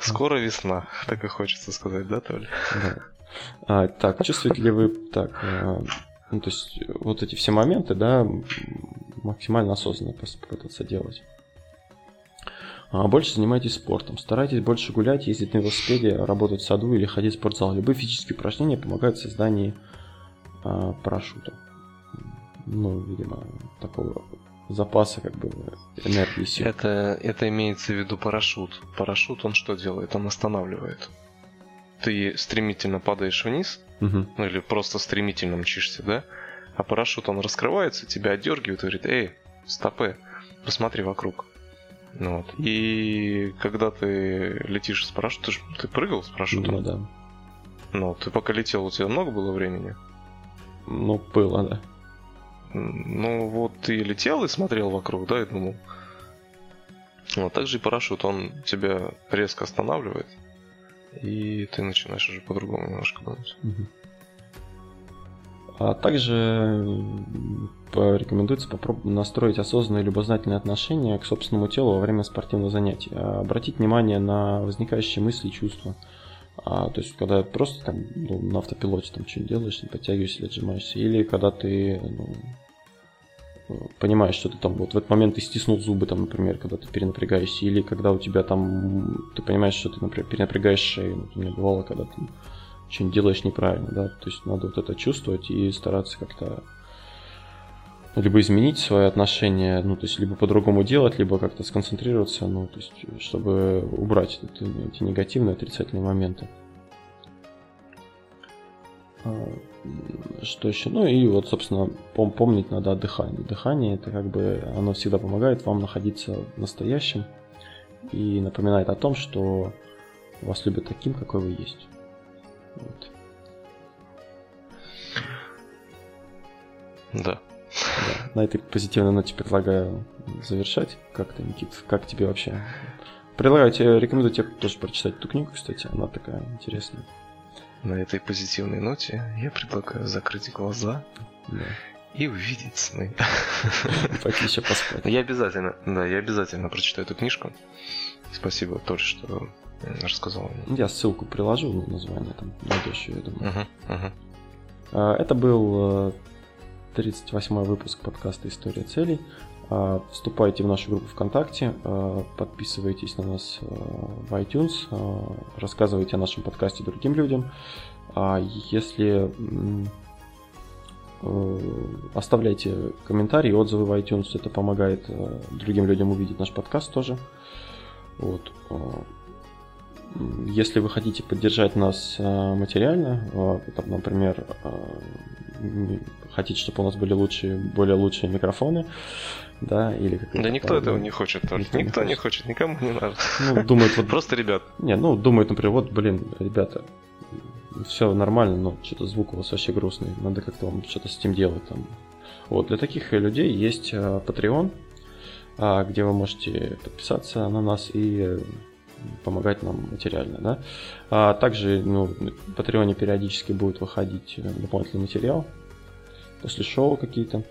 S2: Скоро весна, так и хочется сказать, да, Толя? Да.
S1: А, так, чувствуете ли вы так, а, ну, то есть вот эти все моменты, да, максимально осознанно попытаться делать. А больше занимайтесь спортом. Старайтесь больше гулять, ездить на велосипеде, работать в саду или ходить в спортзал. Любые физические упражнения помогают в создании а, парашюта. Ну, видимо, такого запаса как бы энергии сил.
S2: Это, это имеется в виду парашют. Парашют он что делает? Он останавливает. Ты стремительно падаешь вниз, угу. ну или просто стремительно мчишься, да? А парашют он раскрывается, тебя отдергивает и говорит, эй, стопы, посмотри вокруг. Ну, вот. И когда ты летишь с парашютом, ты, ж- ты прыгал с парашютом?
S1: Ну да.
S2: Ну, ты пока летел, у тебя много было времени?
S1: Ну, было, да.
S2: Ну, вот ты летел и смотрел вокруг, да, и думал. Вот так же и парашют, он тебя резко останавливает, и ты начинаешь уже по-другому немножко думать.
S1: А также м, порекомендуется попробовать настроить осознанное любознательное отношение к собственному телу во время спортивного занятия. А Обратить внимание на возникающие мысли и чувства. А, то есть, когда просто там ну, на автопилоте там что-нибудь делаешь, подтягиваешься или отжимаешься, или когда ты ну, понимаешь, что ты там вот в этот момент ты стиснул зубы, там, например, когда ты перенапрягаешься, или когда у тебя там ты понимаешь, что ты, например, перенапрягаешь шею. У меня бывало, когда ты что-нибудь делаешь неправильно, да, то есть надо вот это чувствовать и стараться как-то либо изменить свое отношение, ну, то есть либо по-другому делать, либо как-то сконцентрироваться, ну, то есть чтобы убрать эти, эти негативные, отрицательные моменты. Что еще? Ну и вот, собственно, пом- помнить надо о дыхании. Дыхание это как бы оно всегда помогает вам находиться в настоящем и напоминает о том, что вас любят таким, какой вы есть. Вот.
S2: Да.
S1: Да. На этой позитивной ноте предлагаю завершать. Как ты, Никит, как тебе вообще? Предлагаю тебе, рекомендую тебе тоже прочитать эту книгу, кстати, она такая интересная.
S2: На этой позитивной ноте я предлагаю закрыть глаза
S1: Да.
S2: и увидеть сны. <laughs>
S1: Пойти еще поспать.
S2: Я обязательно, да, я обязательно прочитаю эту книжку. Спасибо, Толь, что м, рассказал мне.
S1: Я ссылку приложу, название там найдешь, я думаю.
S2: Мгм.
S1: А, Это был э, 38 выпуск подкаста «История целей». А, Вступайте в нашу группу ВКонтакте, а, подписывайтесь на нас э, в iTunes, а, рассказывайте о нашем подкасте другим людям. Если э, оставляйте комментарии, отзывы в iTunes, это помогает э, другим людям увидеть наш подкаст тоже. Вот. Если вы хотите поддержать нас материально, например, хотите, чтобы у нас были лучшие, более лучшие микрофоны, да, или какая-то
S2: Да никто
S1: там,
S2: этого не хочет, Толь.
S1: Никто не
S2: Никто не
S1: хочет.
S2: хочет, никому не надо.
S1: Ну, думают, вот
S2: Просто ребят.
S1: не, ну, думают, например, вот, блин, ребята, все нормально, но что-то звук у вас вообще грустный, надо как-то вам что-то с этим делать там. Вот, для таких людей есть э, Patreon, а, где вы можете подписаться на нас и помогать нам материально, да. А также, ну, в Патреоне периодически будет выходить э, дополнительный материал после шоу какие-то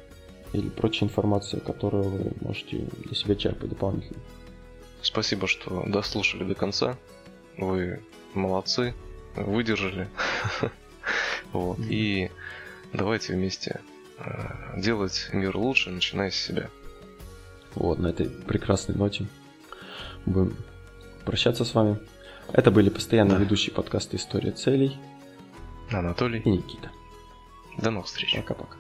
S1: или прочая информация, которую вы можете для себя черпать дополнительно.
S2: Спасибо, что дослушали до конца. Вы молодцы, выдержали. <laughs> Вот. И давайте вместе э, делать мир лучше, начиная с себя.
S1: Вот, на этой прекрасной ноте будем прощаться с вами. Это были постоянные
S2: Да.
S1: ведущие подкаста «История целей»
S2: Анатолий,
S1: и Никита.
S2: до новых встреч.
S1: Пока-пока.